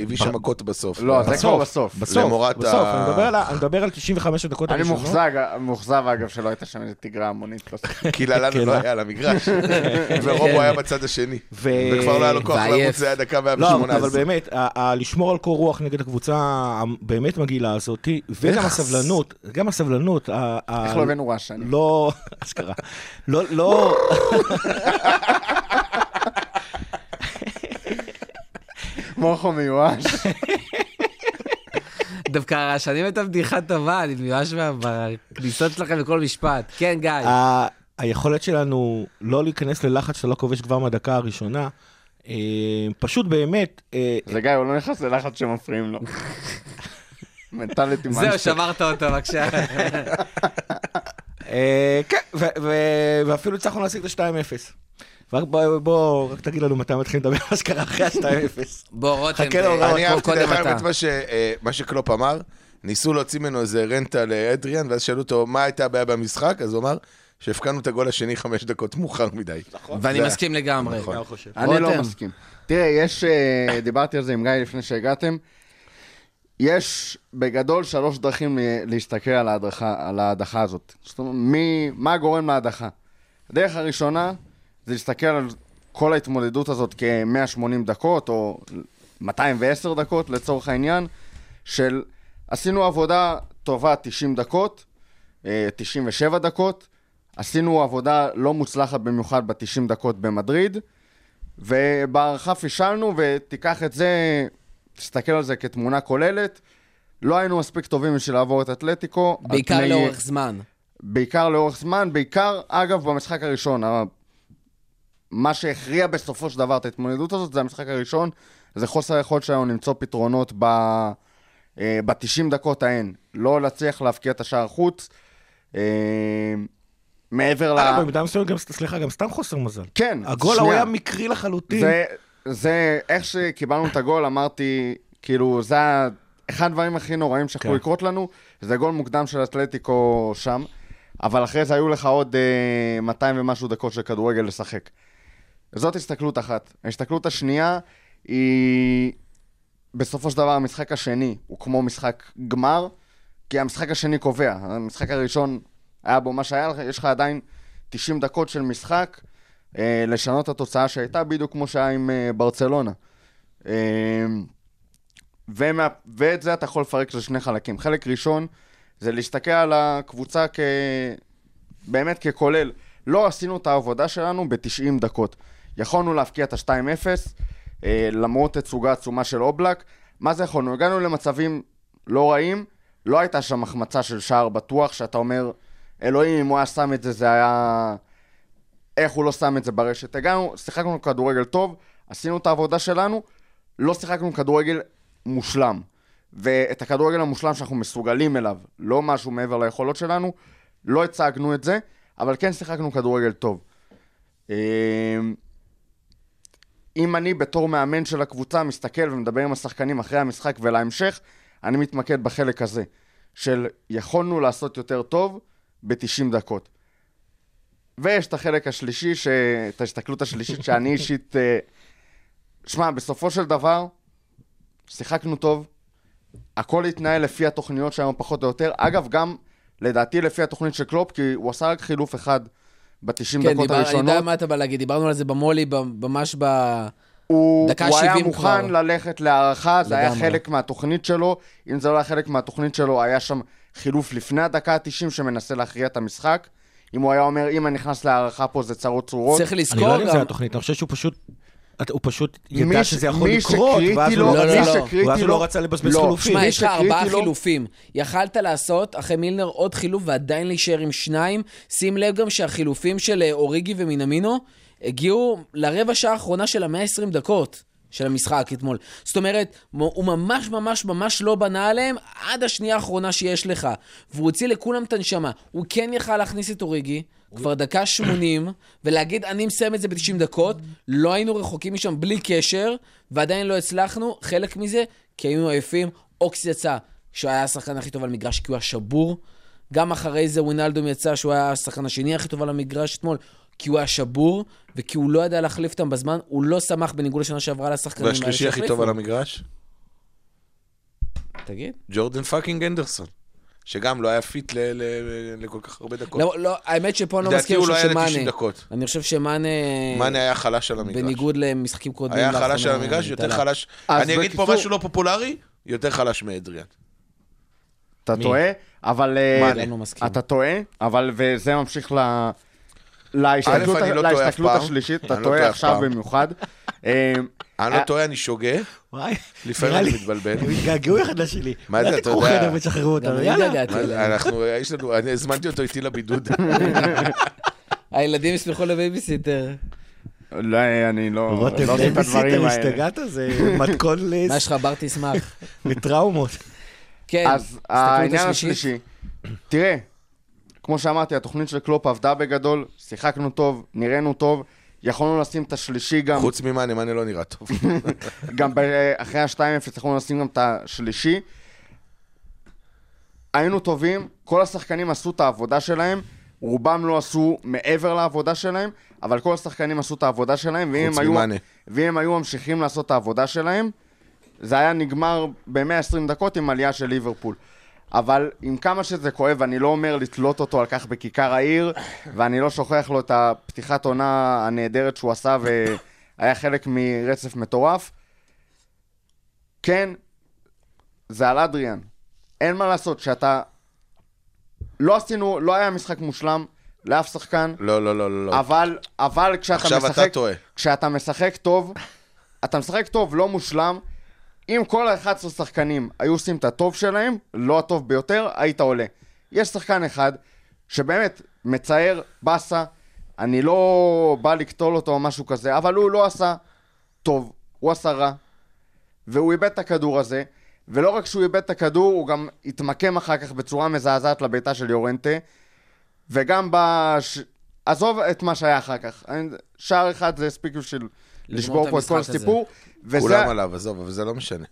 Speaker 5: הביא שם מכות בסוף.
Speaker 4: לא, זה כבר בסוף.
Speaker 6: בסוף,
Speaker 5: למורת
Speaker 6: בסוף,
Speaker 5: ה-
Speaker 6: אני מדבר על ה- אני מדבר על 95 הדקות
Speaker 4: אני
Speaker 6: הראשונות.
Speaker 4: מאוכזב, מאוכזב אגב שלא הייתה שם איזה תיגרה המונית. לא.
Speaker 5: כי ללנו
Speaker 6: כן,
Speaker 5: לא
Speaker 6: אה?
Speaker 5: היה על המגרש, ורובו היה בצד השני. וכבר לא היה לו כוח. לרוץ, זה היה דקה
Speaker 6: לא,
Speaker 5: 118.
Speaker 6: אבל באמת, לשמור על קור רוח נגד הקבוצה הבאמת מגעילה הזאת, וגם? הסבלנות, גם הסבלנות,
Speaker 4: איך לא הבאנו רעשני?
Speaker 6: לא, אשכרה, לא, לא,
Speaker 4: מוחו מיואש.
Speaker 3: דווקא הרעשנים הייתה בדיחה טובה, אני מיואש בכניסות שלכם לכל משפט. כן, גיא.
Speaker 6: ה- היכולת שלנו לא להיכנס ללחץ שאתה לא כובש כבר מהדקה הראשונה, אה, פשוט באמת, אה,
Speaker 4: זה גיא, הוא לא נכנס ללחץ שמפריעים לו. מנטליטי
Speaker 3: זהו,
Speaker 4: מאנסטר.
Speaker 3: שמרת אותו, בבקשה.
Speaker 6: אה, כן, ואפילו הצלחנו להשיג את ה-2-0. רק בוא, בוא, רק תגיד לנו מתי מתחילים לדבר על מה שקרה אחרי ה-2-0.
Speaker 3: בוא, רותם,
Speaker 6: חכה
Speaker 3: אה,
Speaker 5: אני אהבתי
Speaker 3: קודם
Speaker 5: דרך
Speaker 3: אתה.
Speaker 5: אגב את מה אה, מה שקלופ אמר, ניסו להוציא ממנו איזה רנטה לאדריאן, ואז שאלו אותו מה הייתה הבעיה במשחק, אז הוא אמר שהפקענו את הגול השני חמש דקות מאוחר מדי.
Speaker 3: ואני
Speaker 5: זה-
Speaker 3: מסכים לגמרי.
Speaker 5: נכון.
Speaker 4: אני לא. מסכים. תראה, יש, אה, דיברתי על זה עם גיא לפני שהגעתם, יש בגדול שלוש דרכים להסתכל על ההדחה, על ההדחה הזאת. זאת אומרת, מי, מה גורם להדחה? הדרך הראשונה זה להסתכל על כל ההתמודדות הזאת כ-180 דקות, או 210 דקות לצורך העניין, של עשינו עבודה טובה 90 דקות, אה, 97 דקות, עשינו עבודה לא מוצלחת במיוחד ב-90 דקות במדריד, ובהערכה פישלנו, ותיקח את זה, תסתכל על זה כתמונה כוללת. לא היינו מספיק טובים בשביל לעבור את אתלטיקו.
Speaker 3: בעיקר
Speaker 4: פני-
Speaker 3: לאורך זמן.
Speaker 4: בעיקר לאורך זמן, בעיקר, אגב, במשחק הראשון. מה שהכריע בסופו של דבר את ההתמודדות הזאת זה המשחק הראשון, זה חוסר היכולת שלנו למצוא פתרונות ב... אה, ב-90 דקות ההן. לא להצליח להבקיע את השער חוץ. אה, מעבר ל...
Speaker 6: במידה מסוימת גם, סליחה, גם סתם חוסר מזל.
Speaker 4: כן,
Speaker 6: הגול ההוא היה מקרי לחלוטין.
Speaker 4: זה, זה, איך שקיבלנו את הגול, אמרתי, כאילו, זה אחד הדברים הכי נוראים שיכולו
Speaker 6: כן.
Speaker 4: לקרות לנו, זה גול מוקדם של אתלטיקו שם, אבל אחרי זה היו לך עוד אה, 200 ומשהו דקות של כדורגל לשחק. זאת הסתכלות אחת. ההסתכלות השנייה היא, בסופו של דבר, המשחק השני הוא כמו משחק גמר, כי המשחק השני קובע. המשחק הראשון היה בו מה שהיה לך, יש לך עדיין 90 דקות של משחק. אה, לשנות את התוצאה שהייתה, בדיוק כמו שהיה עם אה, ברצלונה. אה, ומה, ואת זה אתה יכול לפרק לשני חלקים. חלק ראשון זה להסתכל על הקבוצה כ... באמת ככולל, לא עשינו את העבודה שלנו ב-90 דקות. יכולנו להבקיע את ה-2-0, אה, למרות תצוגה עצומה של אובלק. מה זה יכולנו? הגענו למצבים לא רעים, לא הייתה שם החמצה של שער בטוח, שאתה אומר, אלוהים, אם הוא היה שם את זה, זה היה... איך הוא לא שם את זה ברשת. הגענו, שיחקנו כדורגל טוב, עשינו את העבודה שלנו, לא שיחקנו כדורגל מושלם. ואת הכדורגל המושלם שאנחנו מסוגלים אליו, לא משהו מעבר ליכולות שלנו, לא הצגנו את זה, אבל כן שיחקנו כדורגל טוב. אם אני בתור מאמן של הקבוצה מסתכל ומדבר עם השחקנים אחרי המשחק ולהמשך, אני מתמקד בחלק הזה, של יכולנו לעשות יותר טוב ב-90 דקות. ויש את החלק השלישי, ש... את ההסתכלות השלישית שאני אישית... אה, שמע, בסופו של דבר, שיחקנו טוב, הכל התנהל לפי התוכניות שלנו פחות או יותר. אגב, גם לדעתי לפי התוכנית של קלופ, כי הוא עשה רק חילוף אחד ב-90
Speaker 3: כן,
Speaker 4: דקות
Speaker 3: דיבר, אני
Speaker 4: הראשונות.
Speaker 3: יודע מה אתה בא להגיד, דיברנו על זה במולי, ממש ב...
Speaker 4: הוא,
Speaker 3: דקה
Speaker 4: הוא היה
Speaker 3: 70
Speaker 4: מוכן
Speaker 3: כבר.
Speaker 4: ללכת להערכה, זה היה. חלק מהתוכנית שלו. אם זה לא היה חלק מהתוכנית שלו, היה שם חילוף לפני הדקה ה-90 שמנסה להכריע את המשחק. אם הוא היה אומר, אם אני נכנס להערכה פה זה צרות צרורות.
Speaker 3: צריך
Speaker 6: אני
Speaker 3: לזכור
Speaker 6: לא יודע אם זה
Speaker 3: גם...
Speaker 6: התוכנית, אני חושב שהוא פשוט... הוא פשוט ידע שזה יכול לקרות, ואז הוא
Speaker 3: לא,
Speaker 6: לא
Speaker 3: לא,
Speaker 6: רצה-
Speaker 3: לא.
Speaker 6: לא רצה לבזבז
Speaker 4: לא.
Speaker 6: חילופים.
Speaker 3: שמע,
Speaker 4: מי
Speaker 3: יש לך ארבעה חילופים. יכלת לעשות, אחרי מילנר, עוד חילוף ועדיין להישאר עם שניים. שים לב גם שהחילופים של אה, אוריגי ומינמינו הגיעו לרבע שעה האחרונה של המאה ה-20 דקות. של המשחק אתמול. זאת אומרת, הוא ממש ממש ממש לא בנה עליהם עד השנייה האחרונה שיש לך. והוא הוציא לכולם את הנשמה. הוא כן יכל להכניס את אוריגי, כבר דקה 80, ולהגיד, אני מסיים את זה ב-90 דקות. לא היינו רחוקים משם בלי קשר, ועדיין לא הצלחנו. חלק מזה, כי היינו עייפים. אוקס יצא, שהוא היה השחקן הכי טוב על המגרש, כי הוא היה שבור. גם אחרי זה ווינלדום יצא, שהוא היה השחקן השני הכי טוב על המגרש אתמול, כי הוא היה שבור, וכי הוא לא ידע להחליף אותם בזמן, הוא לא שמח בניגוד לשנה שעברה לשחקנים האלה
Speaker 5: והשלישי הכי
Speaker 3: שהחליפו.
Speaker 5: טוב על המגרש?
Speaker 3: תגיד.
Speaker 5: ג'ורדן פאקינג אנדרסון. שגם לא היה fit ל- ל- לכל כך הרבה דקות.
Speaker 3: לא, לא, האמת שפה אני לא
Speaker 5: לדעתי
Speaker 3: מסכים,
Speaker 5: הוא
Speaker 3: אני
Speaker 5: לא
Speaker 3: חושב
Speaker 5: היה ל-90
Speaker 3: שמאנה.
Speaker 5: דקות.
Speaker 3: אני חושב שמאנה,
Speaker 5: מאנה היה חלש על המגרש.
Speaker 3: בניגוד למשחקים קודמים,
Speaker 5: היה חלש על המגרש, יותר חלש. אני אגיד פה משהו לא פופולרי, יותר חלש מאדריאן.
Speaker 4: אתה? טועה, אבל... אה,
Speaker 5: מאנה.
Speaker 3: לא.
Speaker 4: אתה טועה, אבל וזה ממשיך ל... להסתכלות,
Speaker 5: אני לא טועה אף
Speaker 4: להסתכלות
Speaker 5: פעם.
Speaker 4: השלישית, אתה
Speaker 5: לא
Speaker 4: טועה עכשיו. במיוחד. אה,
Speaker 5: אני
Speaker 4: אה,
Speaker 5: לא טועה, אני שוגה,
Speaker 6: וואי,
Speaker 5: לפעמים אני מתבלבל.
Speaker 6: הם התגעגעו אחד לשני.
Speaker 5: מה זה, אתה
Speaker 6: תקחו
Speaker 5: יודע-
Speaker 6: חדר ותשחררו אותנו,
Speaker 3: אני
Speaker 6: יאללה.
Speaker 5: אנחנו, יש לנו, אני הזמנתי אותו איתי לבידוד.
Speaker 3: הילדים יסמכו לבייביסיטר.
Speaker 4: לא, אני לא
Speaker 6: רותם
Speaker 4: לא
Speaker 6: בייביסיטר. השתגעת? זה מתכון
Speaker 3: מה יש לך, בר תשמח.
Speaker 6: לטראומות.
Speaker 3: כן,
Speaker 4: אז העניין. השלישי, תראה, כמו שאמרתי, התוכנית של קלופ עבדה בגדול, שיחקנו טוב, נראינו טוב, יכולנו לשים את השלישי גם,
Speaker 5: חוץ ממאנה, מאנה לא נראה טוב.
Speaker 4: גם אחרי ה-2-0 יכולנו לשים גם את השלישי. היינו טובים, כל השחקנים עשו את העבודה שלהם, רובם לא עשו מעבר לעבודה שלהם, אבל כל השחקנים עשו את העבודה שלהם, ואם הם היו. ואם הם היו ממשיכים לעשות את העבודה שלהם, זה היה נגמר ב-120 דקות עם עלייה של ליברפול. אבל עם כמה שזה כואב, אני לא אומר לתלות אותו על כך בכיכר העיר, ואני לא שוכח לו את הפתיחת עונה הנהדרת שהוא עשה, והיה חלק מרצף מטורף. כן, זה על אדריאן. אין מה לעשות, שאתה... לא עשינו, לא היה משחק מושלם לאף שחקן,
Speaker 5: לא, לא, לא, לא.
Speaker 4: אבל, אבל כשאתה
Speaker 5: עכשיו
Speaker 4: משחק...
Speaker 5: אתה טועה.
Speaker 4: כשאתה משחק טוב, אתה משחק טוב, לא מושלם. אם כל ה-11 שחקנים היו עושים את הטוב שלהם, לא הטוב ביותר, היית עולה. יש שחקן אחד שבאמת מצער, באסה, אני לא בא לקטול אותו או משהו כזה, אבל הוא לא עשה טוב, הוא עשה רע, והוא איבד את הכדור הזה, ולא רק שהוא איבד את הכדור, הוא גם התמקם אחר כך בצורה מזעזעת לביתה של יורנטה, וגם בש... עזוב את מה שהיה אחר כך. שער אחד זה הספיק בשביל לשבור
Speaker 3: את
Speaker 4: פה את כל. הסיפור. וזה...
Speaker 5: כולם עליו, עזוב, אבל זה לא משנה.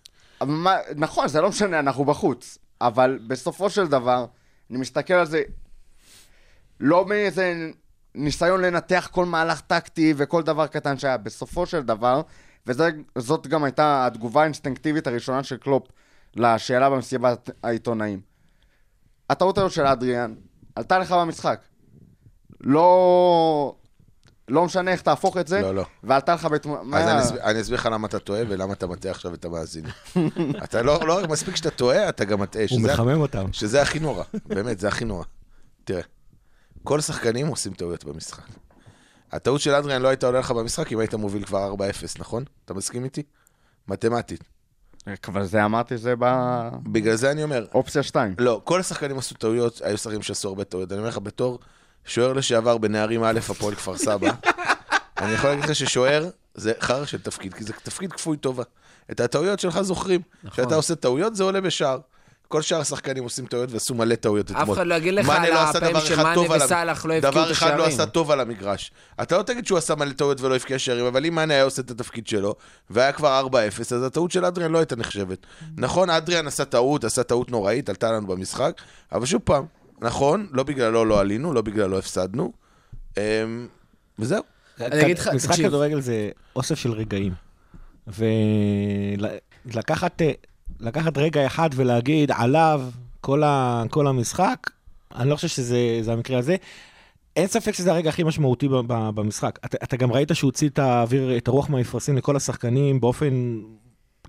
Speaker 4: מה, נכון, זה לא משנה, אנחנו בחוץ. אבל בסופו של דבר, אני מסתכל על זה לא מאיזה ניסיון לנתח כל מהלך טקטי וכל דבר קטן שהיה. בסופו של דבר, וזאת גם הייתה התגובה האינסטינקטיבית הראשונה של קלופ לשאלה במסיבת העיתונאים. הטעות הזאת של אדריאן עלתה לך במשחק. לא... לא משנה איך תהפוך את זה,
Speaker 5: לא, לא.
Speaker 4: ועלתה לך בתמונה...
Speaker 5: אז אני אסביר- אני אסביר לך למה אתה טועה ולמה אתה מטעה עכשיו את המאזינים. אתה לא, לא, מספיק שאתה טועה, אתה גם מטעה.
Speaker 6: הוא
Speaker 5: שזה-
Speaker 6: מחמם אותם.
Speaker 5: שזה הכי נורא, באמת, זה הכי נורא. תראה, כל השחקנים עושים טעויות במשחק. הטעות של אדריאן לא הייתה עולה לך במשחק אם היית מוביל כבר 4-0, נכון? אתה מסכים איתי? מתמטית.
Speaker 4: אבל זה אמרתי, זה
Speaker 5: בגלל זה אני אומר,
Speaker 4: באופציה 2.
Speaker 5: לא, כל השחקנים עשו טעויות, היו שחקנים שעשו הרבה טעויות. אני אומר לך, בתור שוער לשעבר בנערים א', הפועל כפר סבא, אני יכול להגיד לך ששוער זה חרא של תפקיד, כי זה תפקיד כפוי טובה. את הטעויות שלך זוכרים. כשאתה עושה טעויות זה עולה בשער. כל שאר השחקנים עושים טעויות ועשו מלא טעויות אתמול.
Speaker 3: אף אחד לא יגיד לך על
Speaker 5: לא
Speaker 3: הפעמים שמאנה וסאלח לא הבקיעו את
Speaker 5: דבר אחד לא
Speaker 3: השערים.
Speaker 5: עשה טוב על המגרש. אתה לא תגיד שהוא עשה מלא טעויות ולא הבקיע שערים, אבל אם מאנה היה עושה את התפקיד שלו, והיה כבר 4-0, אז הטעות של אדריאן לא הייתה נחשבת. נכון, אדריאן עשה טעות, עשה טעות נוראית, עלתה לנו במשחק, אבל שוב פעם, נכון, לא בגללו לא עלינו, לא בגללו הפסדנו, אמ, וזהו.
Speaker 3: אני אגיד לך,
Speaker 6: משחק. כדורגל זה אוסף של רגעים. ולקחת לקחת רגע אחד ולהגיד עליו כל, ה, כל המשחק, אני לא חושב שזה זה המקרה הזה. אין ספק שזה הרגע הכי משמעותי ב- ב- במשחק. אתה, אתה גם ראית שהוא הוציא את האוויר, את הרוח מהמפרשים לכל השחקנים באופן...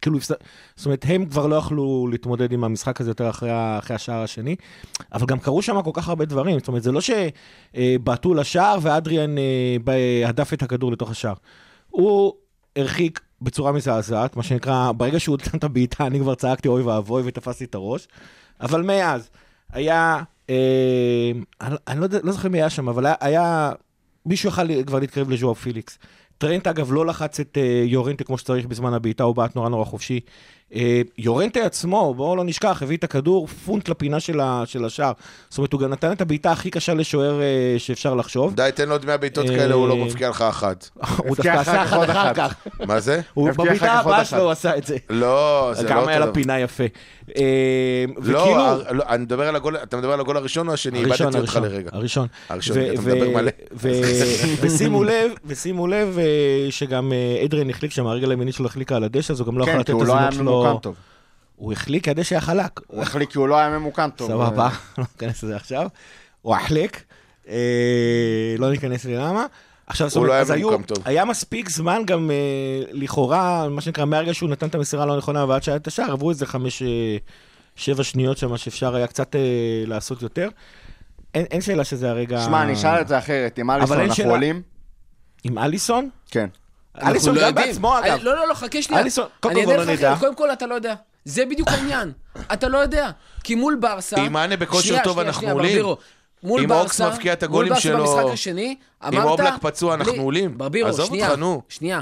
Speaker 6: כאילו, זאת אומרת, הם כבר לא יכלו להתמודד עם המשחק הזה יותר אחרי, אחרי השער השני, אבל גם קרו שם כל כך הרבה דברים. זאת אומרת, זה לא שבעטו לשער ואדריאן אה, הדף את הכדור לתוך השער. הוא הרחיק בצורה מזעזעת, מה שנקרא, ברגע שהוא נתן את הבעיטה, אני כבר צעקתי אוי ואבוי ותפסתי את הראש. אבל מאז, היה, אה, אני, אני לא, לא זוכר מי היה שם, אבל היה, היה מישהו יכל כבר להתקרב לז'ואב פיליקס. טרנט אגב לא לחץ את אה, יורנטה כמו שצריך בזמן הבעיטה, הוא בעט נורא נורא חופשי. אה, יורנטה עצמו, בואו לא נשכח, הביא את הכדור פונט לפינה של, ה, של השער. זאת אומרת, הוא גם נתן את הבעיטה הכי קשה לשוער אה, שאפשר לחשוב.
Speaker 5: די, תן לו עוד 100 בעיטות
Speaker 6: אה,
Speaker 5: כאלה, הוא לא מבקיע לך אחת.
Speaker 6: הוא דווקא עשה
Speaker 4: עוד
Speaker 6: אחר
Speaker 4: אחת.
Speaker 6: כך.
Speaker 5: מה זה?
Speaker 6: הוא בבעיטה הבאה
Speaker 4: אחת.
Speaker 6: שלו הוא עשה את זה.
Speaker 5: לא, זה לא
Speaker 6: גם
Speaker 5: אותו
Speaker 6: היה לה. פינה יפה. אה,
Speaker 5: לא, לא, אני מדבר על הגול, אתה מדבר על הגול הראשון או השני?
Speaker 6: הראשון,
Speaker 5: איבדתי אותך
Speaker 6: הראשון,
Speaker 5: לרגע.
Speaker 6: הראשון.
Speaker 5: הראשון, אתה מדבר מלא.
Speaker 6: ושימו לב, ושימו לב אה, שגם אה, אדריאן החליק שם, הרגל הימינית שלו החליקה על הדשא, אז הוא גם לא יכול
Speaker 4: כן,
Speaker 6: לתת את
Speaker 4: לא
Speaker 6: הזינוק שלו.
Speaker 4: ממוקם טוב.
Speaker 6: הוא החליק כי הדשא היה חלק.
Speaker 4: הוא החליק כי הוא לא היה ממוקם טוב.
Speaker 6: סבבה, לא ניכנס לזה עכשיו. הוא החליק, אה, לא ניכנס ללמה. עכשיו, זאת
Speaker 5: הוא לא
Speaker 6: אומרת,
Speaker 5: היה
Speaker 6: אז היו-
Speaker 5: ממוקם טוב.
Speaker 6: היה מספיק זמן גם אה, לכאורה, מה שנקרא, מהרגע שהוא נתן את המסירה הלא נכונה ועד שהיה את השער, עברו איזה חמש, אה, שבע שניות שם שאפשר היה קצת לעשות יותר. אין אין שאלה שזה הרגע...
Speaker 4: שמע, אני אשאל את זה אחרת. עם אליסון אנחנו. עולים?
Speaker 6: עם אליסון?
Speaker 4: כן.
Speaker 6: אליסון
Speaker 3: לא
Speaker 6: גם
Speaker 3: יודעים.
Speaker 6: בעצמו, אגב.
Speaker 3: לא, לא, לא, חכה שנייה.
Speaker 6: אליסון, קודם כל לא נדע.
Speaker 3: קודם כל, אתה לא יודע. זה בדיוק העניין. אתה לא יודע. כי מול ברסה...
Speaker 5: אם מאנה בכושר טוב, אנחנו עולים.
Speaker 3: מול
Speaker 5: אם
Speaker 3: ברסה...
Speaker 5: אוקס מבקיע את הגולים שלו-
Speaker 3: במשחק השני, אמרת...
Speaker 5: אובלק פצוע, אנחנו עולים.
Speaker 3: ברבירו, שנייה. שנייה.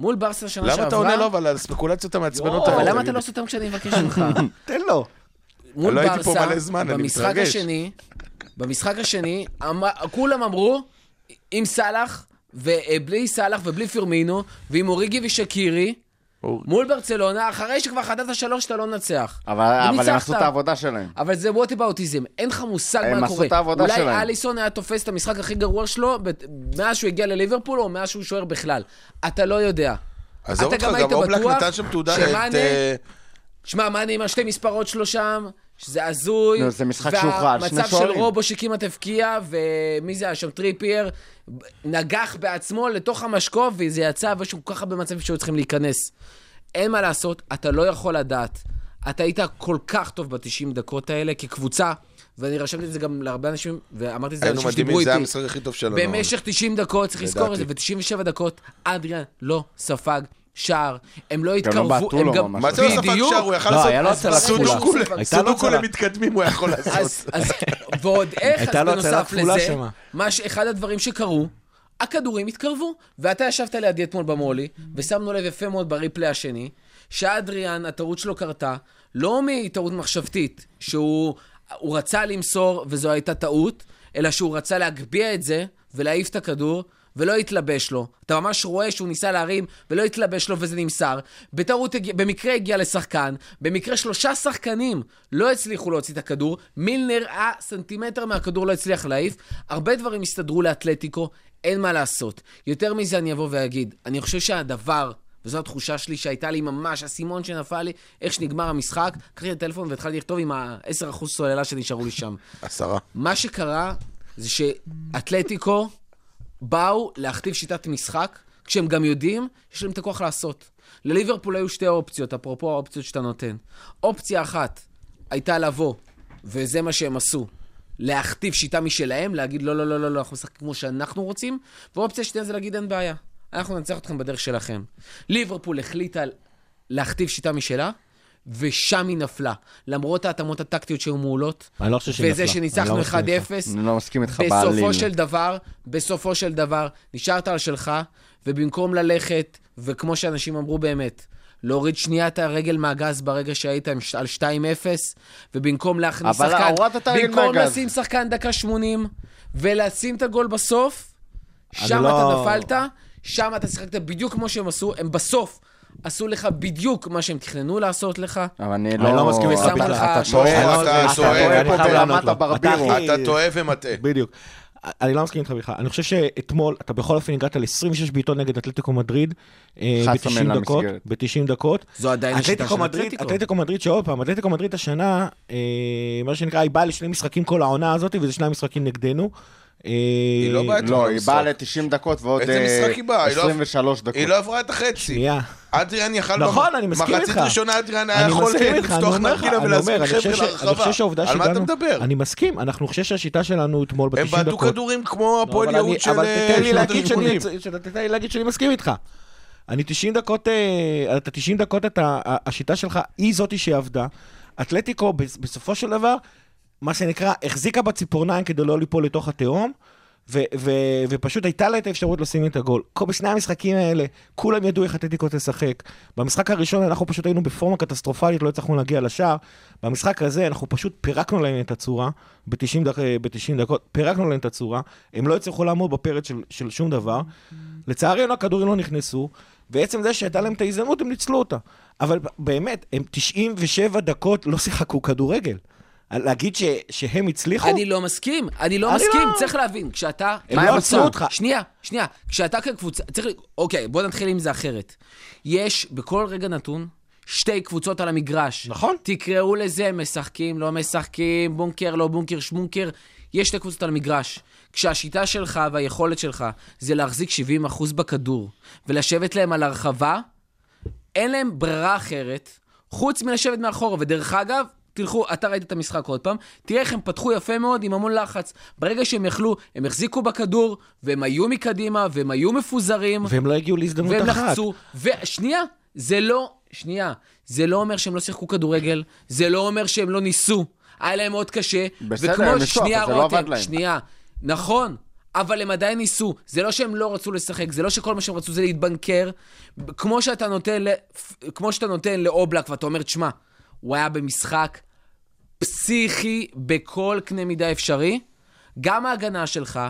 Speaker 3: מול ברסה שנה שעברה...
Speaker 5: למה אתה עונה לו אבל על הספקולציות המעצבנות האלה?
Speaker 3: למה אתה לא
Speaker 5: לי?
Speaker 3: סותם כשאני מבקש ממך?
Speaker 6: תן לו.
Speaker 3: מול
Speaker 5: לא הייתי פה
Speaker 3: ברסה,
Speaker 5: מלא זמן, אני
Speaker 3: במשחק. השני, במשחק השני, אמר- כולם אמרו, עם סאלח, ובלי סאלח ובלי פירמינו, ועם אוריגי ושקירי,
Speaker 5: אור-
Speaker 3: מול ברצלונה, אחרי שכבר חטאת שלוש, אתה לא מנצח.
Speaker 4: אבל אבל הם. עשו את העבודה שלהם.
Speaker 3: אבל זה whataboutism, אין לך מושג
Speaker 4: הם
Speaker 3: מה
Speaker 4: עשו
Speaker 3: קורה.
Speaker 4: את העבודה
Speaker 3: אולי
Speaker 4: שלהם.
Speaker 3: אליסון היה תופס את המשחק הכי גרוע שלו מאז שהוא הגיע לליברפול, או מאז שהוא שוער בכלל. אתה לא יודע.
Speaker 5: עזוב
Speaker 3: אתה
Speaker 5: אותך,
Speaker 3: היית
Speaker 5: גם אובלק
Speaker 3: בטוח
Speaker 5: נתן שם תעודה,
Speaker 3: שמאנה-
Speaker 5: את,
Speaker 3: שמע, מאנה עם השתי מספרות שלו שם, שזה הזוי.
Speaker 4: נו, זה משחק שהוכרע על שני
Speaker 3: והמצב של
Speaker 4: שוערים.
Speaker 3: רובו שכמעט הבקיע, ומי זה היה שם? טריפייר, נגח בעצמו לתוך המשקוף, וזה יצא, ויש כל כך הרבה מצבים שהיו צריכים להיכנס. אין מה לעשות, אתה לא יכול לדעת. אתה היית כל כך טוב ב-90 דקות האלה כקבוצה, ואני רשמתי את זה גם להרבה אנשים, ואמרתי את זה
Speaker 5: היינו
Speaker 3: לאנשים
Speaker 5: מדהימים,
Speaker 3: שדיברו
Speaker 5: זה היה
Speaker 3: איתי.
Speaker 5: המשחק הכי טוב שלנו.
Speaker 3: במשך 90 דקות, צריך לזכור את זה,
Speaker 5: לדעתי.
Speaker 3: ו-97 דקות, אדריאן לא ספג שער. הם לא
Speaker 4: גם לא
Speaker 3: התקרבו, הם גם...
Speaker 4: ממש.
Speaker 5: מה זה לא
Speaker 3: בדיוק.
Speaker 5: שער? הוא יכל
Speaker 6: לא,
Speaker 5: לעשות
Speaker 6: כפולה.
Speaker 5: סודוקו. למתקדמים, הוא יכול לעשות.
Speaker 3: ועוד איך, אז בנוסף לזה, שאחד הדברים שקרו, הכדורים התקרבו, ואתה ישבת לידי אתמול במולי, ושמנו לב יפה מאוד בריפלי השני, שאדריאן, הטעות שלו קרתה, לא מטעות מחשבתית, שהוא הוא רצה למסור וזו הייתה טעות, אלא שהוא רצה להגביה את זה ולהעיף את הכדור. ולא התלבש לו. אתה ממש רואה שהוא ניסה להרים ולא התלבש לו וזה נמסר. בטעות, הגיע- במקרה הגיע לשחקן, במקרה שלושה שחקנים לא הצליחו להוציא את הכדור, מילנר אה, סנטימטר מהכדור לא הצליח להעיף. הרבה דברים הסתדרו לאתלטיקו, אין מה לעשות. יותר מזה אני אבוא ואגיד, אני חושב שהדבר, וזו התחושה שלי שהייתה לי ממש, האסימון שנפל לי, איך שנגמר המשחק, קחתי את הטלפון והתחלתי לכתוב עם ה-10% סוללה שנשארו לי שם.
Speaker 5: עשרה.
Speaker 3: מה שקרה זה שאתלטיקו באו להכתיב שיטת משחק, כשהם גם יודעים שיש להם את הכוח לעשות. לליברפול היו שתי אופציות, אפרופו האופציות שאתה נותן. אופציה אחת הייתה לבוא, וזה מה שהם עשו, להכתיב שיטה משלהם, להגיד לא, לא, לא, לא, לא, אנחנו משחקים כמו שאנחנו רוצים, ואופציה שנייה זה להגיד אין בעיה, אנחנו ננצח אתכם בדרך שלכם. ליברפול החליטה להכתיב שיטה משלה, ושם היא נפלה. למרות ההתאמות הטקטיות שהיו מעולות,
Speaker 6: אני לא חושב שהיא
Speaker 3: וזה. שניצחנו
Speaker 6: אני לא מסכים
Speaker 3: 1-0,
Speaker 6: איתך.
Speaker 4: אני לא מסכים איתך בעליל.
Speaker 3: בסופו של דבר, בסופו של דבר, נשארת על שלך, ובמקום ללכת, וכמו שאנשים אמרו באמת, להוריד שנייה את הרגל מהגז ברגע שהיית על 2-0, ובמקום להכניס
Speaker 4: אבל
Speaker 3: שחקן,
Speaker 4: הורדת את הרגל
Speaker 3: במקום
Speaker 4: מהגז.
Speaker 3: לשים שחקן דקה 80, ולשים את הגול בסוף, שם
Speaker 6: לא-
Speaker 3: אתה נפלת, שם אתה שיחקת בדיוק כמו שהם עשו, הם בסוף עשו לך בדיוק מה שהם תכננו לעשות לך.
Speaker 4: אבל אני
Speaker 6: אני לא מסכים איתך
Speaker 4: אתה-
Speaker 3: בכלל.
Speaker 4: אתה טועה,
Speaker 5: טועה,
Speaker 4: אתה טועה פה ברמת. הברבירו.
Speaker 6: אתה
Speaker 5: טועה ומטעה.
Speaker 6: בדיוק. אני לא מסכים איתך בכלל. אני חושב שאתמול, אתה בכל אופן הגעת ל-26 בעיטות נגד אתלטיקו מדריד, אה,
Speaker 4: 11
Speaker 6: ב-90
Speaker 4: מהן
Speaker 6: דקות,
Speaker 4: למסגרת.
Speaker 6: ב-90 דקות.
Speaker 3: זו עדיין השיטה של אתלטיקו.
Speaker 6: אתלטיקו מדריד שעוד פעם, אתלטיקו מדריד השנה, אה, מה שנקרא, היא באה לשני משחקים כל העונה הזאת, וזה שני משחקים נגדנו. אה,
Speaker 5: היא לא באה
Speaker 4: לא, היא. באה ל-90 דקות ועוד
Speaker 5: איזה
Speaker 4: אה,
Speaker 5: לא-
Speaker 4: 23 דקות.
Speaker 5: היא לא עברה את החצי.
Speaker 6: שנייה.
Speaker 5: אדריאן יכל...
Speaker 6: נכון, אני מסכים
Speaker 5: מחצית
Speaker 6: איתך.
Speaker 5: ראשונה אדריאן היה
Speaker 6: אני
Speaker 5: יכול
Speaker 6: אני
Speaker 5: לפתוח נרגילה
Speaker 6: אני
Speaker 5: ולהזמין חבר'ה
Speaker 6: ש- אני חושב
Speaker 5: להרחבה. על מה אתה. מדבר?
Speaker 6: אני מסכים, אנחנו חושב שהשיטה שלנו אתמול ב-90
Speaker 5: הם
Speaker 6: דקות...
Speaker 5: בעטו כדורים כמו
Speaker 6: לא,
Speaker 5: הפועל יהוד של
Speaker 6: אבל
Speaker 5: אה,
Speaker 6: תתן לי
Speaker 5: שנות
Speaker 6: להגיד שאני-
Speaker 5: ה-80.
Speaker 6: ש- תתן לי להגיד שאני מסכים איתך. אני 90 דקות, אה, את ה-90 דקות, אתה- ה- השיטה שלך היא זאתי שעבדה. אתלטיקו בס- בסופו של דבר, מה שנקרא, החזיקה בציפורניים כדי לא ליפול לתוך התהום. ו- ו- ופשוט הייתה לה את האפשרות לשים את הגול. בשני המשחקים האלה, כולם ידעו איך אתלטיקו תשחק. במשחק הראשון אנחנו פשוט היינו בפורמה קטסטרופלית, לא הצלחנו להגיע לשער. במשחק הזה אנחנו פשוט פירקנו להם את הצורה, ב-90 דק, ב- דקות, פירקנו להם את הצורה, הם לא הצליחו לעמוד בפרץ של, של שום דבר. לצערנו הכדורים לא נכנסו, ועצם זה שהייתה להם את ההזדמנות, הם ניצלו אותה. אבל באמת, הם 97 דקות לא שיחקו כדורגל. להגיד ש, שהם הצליחו?
Speaker 3: אני לא מסכים, אני לא
Speaker 6: אני
Speaker 3: מסכים,
Speaker 6: לא-
Speaker 3: צריך להבין, כשאתה...
Speaker 6: הם לא עצרו אותך.
Speaker 3: שנייה, שנייה, כשאתה כקבוצה, צריך... אוקיי, בוא נתחיל עם זה אחרת. יש בכל רגע נתון שתי קבוצות על המגרש.
Speaker 6: נכון.
Speaker 3: תקראו לזה משחקים, לא משחקים, בונקר, לא בונקר, שמונקר. יש שתי קבוצות על המגרש. כשהשיטה שלך והיכולת שלך זה להחזיק 70% בכדור ולשבת להם על הרחבה, אין להם ברירה אחרת, חוץ מלשבת מאחורה. ודרך אגב, תלכו, אתה ראית את המשחק עוד פעם, תראה איך הם פתחו יפה מאוד עם המון לחץ. ברגע שהם יכלו, הם החזיקו בכדור, והם היו מקדימה, והם היו מפוזרים,
Speaker 6: והם לא הגיעו להזדמנות
Speaker 3: והם
Speaker 6: אחת.
Speaker 3: לחצו. ושנייה, זה לא, שנייה, זה לא אומר שהם לא שיחקו כדורגל, זה לא אומר שהם לא ניסו. היה להם מאוד קשה.
Speaker 4: בסדר,
Speaker 3: וכמו-
Speaker 4: הם ניסו, אבל
Speaker 3: שנייה,
Speaker 4: זה לא עבד להם.
Speaker 3: שנייה, נכון. אבל הם עדיין ניסו. זה לא שהם לא רצו לשחק, זה לא שכל מה שהם רצו זה להתבנקר. כמו שאתה נותן, ל... כמו שאתה נותן לאובלק ואתה אומר, תשמע, הוא היה במשחק פסיכי בכל קנה מידה אפשרי. גם ההגנה שלך,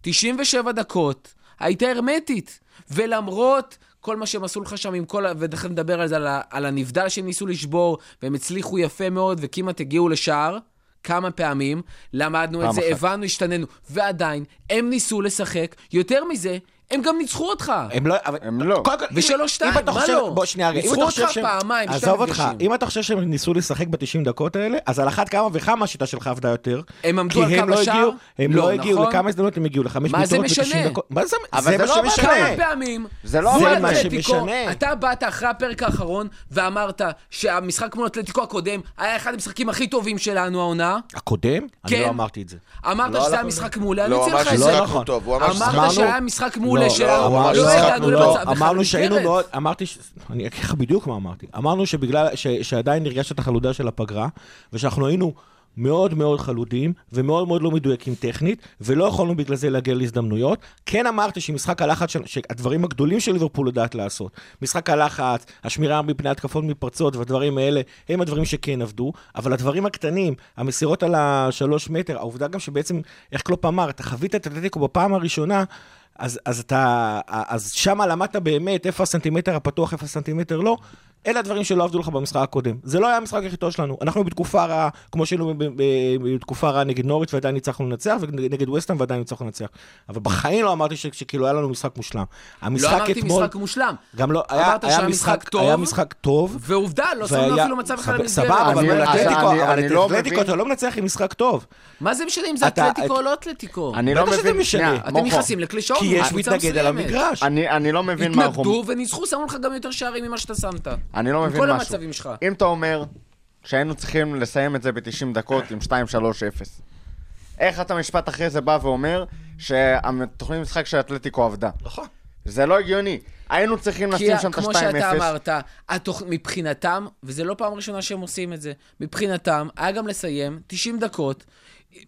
Speaker 3: 97 דקות, הייתה הרמטית. ולמרות כל מה שהם עשו לך שם עם כל ה... ותכף נדבר על זה, על, ה... על הנבדל שהם ניסו לשבור, והם הצליחו יפה מאוד, וכמעט הגיעו לשער. כמה פעמים, למדנו את זה,
Speaker 4: אחת.
Speaker 3: הבנו, השתננו, ועדיין, הם ניסו לשחק. יותר מזה, הם גם ניצחו אותך.
Speaker 6: הם לא, אבל...
Speaker 4: הם לא.
Speaker 6: קודם כל, אם-
Speaker 3: ושלוש, שתיים, מה
Speaker 6: חושב-
Speaker 3: לא?
Speaker 6: בוא, שנייה רגע. אם
Speaker 3: ניצחו
Speaker 6: אתה
Speaker 3: אותך
Speaker 6: חושב שהם-
Speaker 3: פעמיים, שתי
Speaker 6: עזוב אותך. אם אתה חושב שהם ניסו לשחק ב-90 דקות האלה, אז על אחת כמה וכמה השיטה שלך עבדה יותר.
Speaker 3: הם עמדו על קו
Speaker 6: לא
Speaker 3: השער?
Speaker 6: הגיעו- הם
Speaker 3: לא,
Speaker 6: לא הגיעו,
Speaker 3: נכון?
Speaker 6: לכמה הזדמנות הם הגיעו? לחמש
Speaker 3: מה זה
Speaker 6: בעיטות ב-
Speaker 3: משנה?
Speaker 6: 90 דקות? מה זה
Speaker 4: אבל
Speaker 6: זה
Speaker 4: זה
Speaker 6: מה
Speaker 4: לא
Speaker 6: שמשנה.
Speaker 3: כמה פעמים,
Speaker 4: זה לא
Speaker 6: זה
Speaker 4: עבד
Speaker 6: מה שמשנה.
Speaker 3: אתה באת אחרי הפרק האחרון ואמרת שהמשחק מול אתלטיקו הקודם היה אחד המשחקים הכי טובים שלנו העונה.
Speaker 6: הקודם? אני
Speaker 3: כן.
Speaker 6: לא אמרתי את זה.
Speaker 3: אמרת
Speaker 6: לא
Speaker 3: שזה היה מעולה, אני
Speaker 5: לא,
Speaker 3: אציע לך את
Speaker 6: לא
Speaker 3: זה. אמרת שהיה משחק מעולה
Speaker 6: לא,
Speaker 3: שלנו,
Speaker 5: אמר
Speaker 3: לא הגענו
Speaker 5: טוב.
Speaker 3: למצב בכלל
Speaker 6: אמרנו שהיינו. מאוד, אמרתי, אני אגיד לך בדיוק מה אמרתי. אמרנו שבגלל, שעדיין הרגשת את החלודה של הפגרה, ושאנחנו היינו מאוד מאוד חלודים, ומאוד מאוד לא מדויקים טכנית, ולא יכולנו בגלל זה להגיע להזדמנויות. כן אמרתי שמשחק הלחץ, של- שהדברים הגדולים של ליברפול יודעת לעשות, משחק הלחץ, השמירה מפני התקפות מתפרצות והדברים האלה, הם הדברים שכן עבדו, אבל הדברים הקטנים, המסירות על השלוש מטר, העובדה גם שבעצם, איך קלופ אמר, אתה חווית את אתלטיקו בפעם הראשונה, אז, אז אתה, אז שמה למדת באמת איפה הסנטימטר הפתוח, איפה הסנטימטר לא. אלה הדברים שלא עבדו לך במשחק הקודם. זה לא היה המשחק הכי טוב שלנו. אנחנו בתקופה רעה, כמו שהיינו בתקופה רעה נגד נוריץ' ועדיין ניצחנו לנצח, ונגד ווסטהאם ועדיין ניצחנו לנצח. אבל בחיים לא אמרתי שכאילו היה לנו משחק מושלם. המשחק
Speaker 3: לא אמרתי
Speaker 6: אתמול...
Speaker 3: משחק מושלם.
Speaker 6: גם לא, היה,
Speaker 3: אמרת
Speaker 6: היה משחק,
Speaker 3: טוב.
Speaker 6: היה משחק טוב.
Speaker 3: ועובדה, לא שמנו
Speaker 6: והיה-
Speaker 3: אפילו מצב אחד
Speaker 6: סבבה,
Speaker 3: למסגרת.
Speaker 6: סבבה, אבל אתלטיקו,
Speaker 4: אני-
Speaker 6: אבל
Speaker 4: אני
Speaker 6: את
Speaker 4: לא
Speaker 6: אתלטיקו. אתה לא מנצח עם משחק טוב.
Speaker 3: מה זה משנה אם זה
Speaker 6: אתה-
Speaker 3: אתלטיקו
Speaker 6: את-
Speaker 3: או לא אתלטיקו?
Speaker 4: אני לא
Speaker 6: בטח שזה
Speaker 4: מבין,
Speaker 3: אתם. נכנסים לקלישאות
Speaker 6: כי יש מתנגד על. המגרש.
Speaker 4: אני לא מבין מה אנחנו...
Speaker 3: התנגדו וניצחו, שמו לך גם יותר שערים ממה שאתה שמת.
Speaker 4: אני לא
Speaker 3: עם
Speaker 4: מבין
Speaker 3: כל
Speaker 4: משהו.
Speaker 3: המצבים שלך.
Speaker 4: אם אתה אומר שהיינו צריכים לסיים את זה ב-90 דקות עם 2-3-0, איך אתה משפט אחרי זה בא ואומר שהתוכנית משחק של אתלטיקו עבדה?
Speaker 6: נכון.
Speaker 4: זה לא הגיוני. היינו צריכים
Speaker 3: כי
Speaker 4: לשים שם את
Speaker 3: כמו
Speaker 4: ה-2-0.
Speaker 3: שאתה אמרת, התוכ... מבחינתם, וזה לא פעם ראשונה שהם עושים את זה, מבחינתם, היה גם לסיים 90 דקות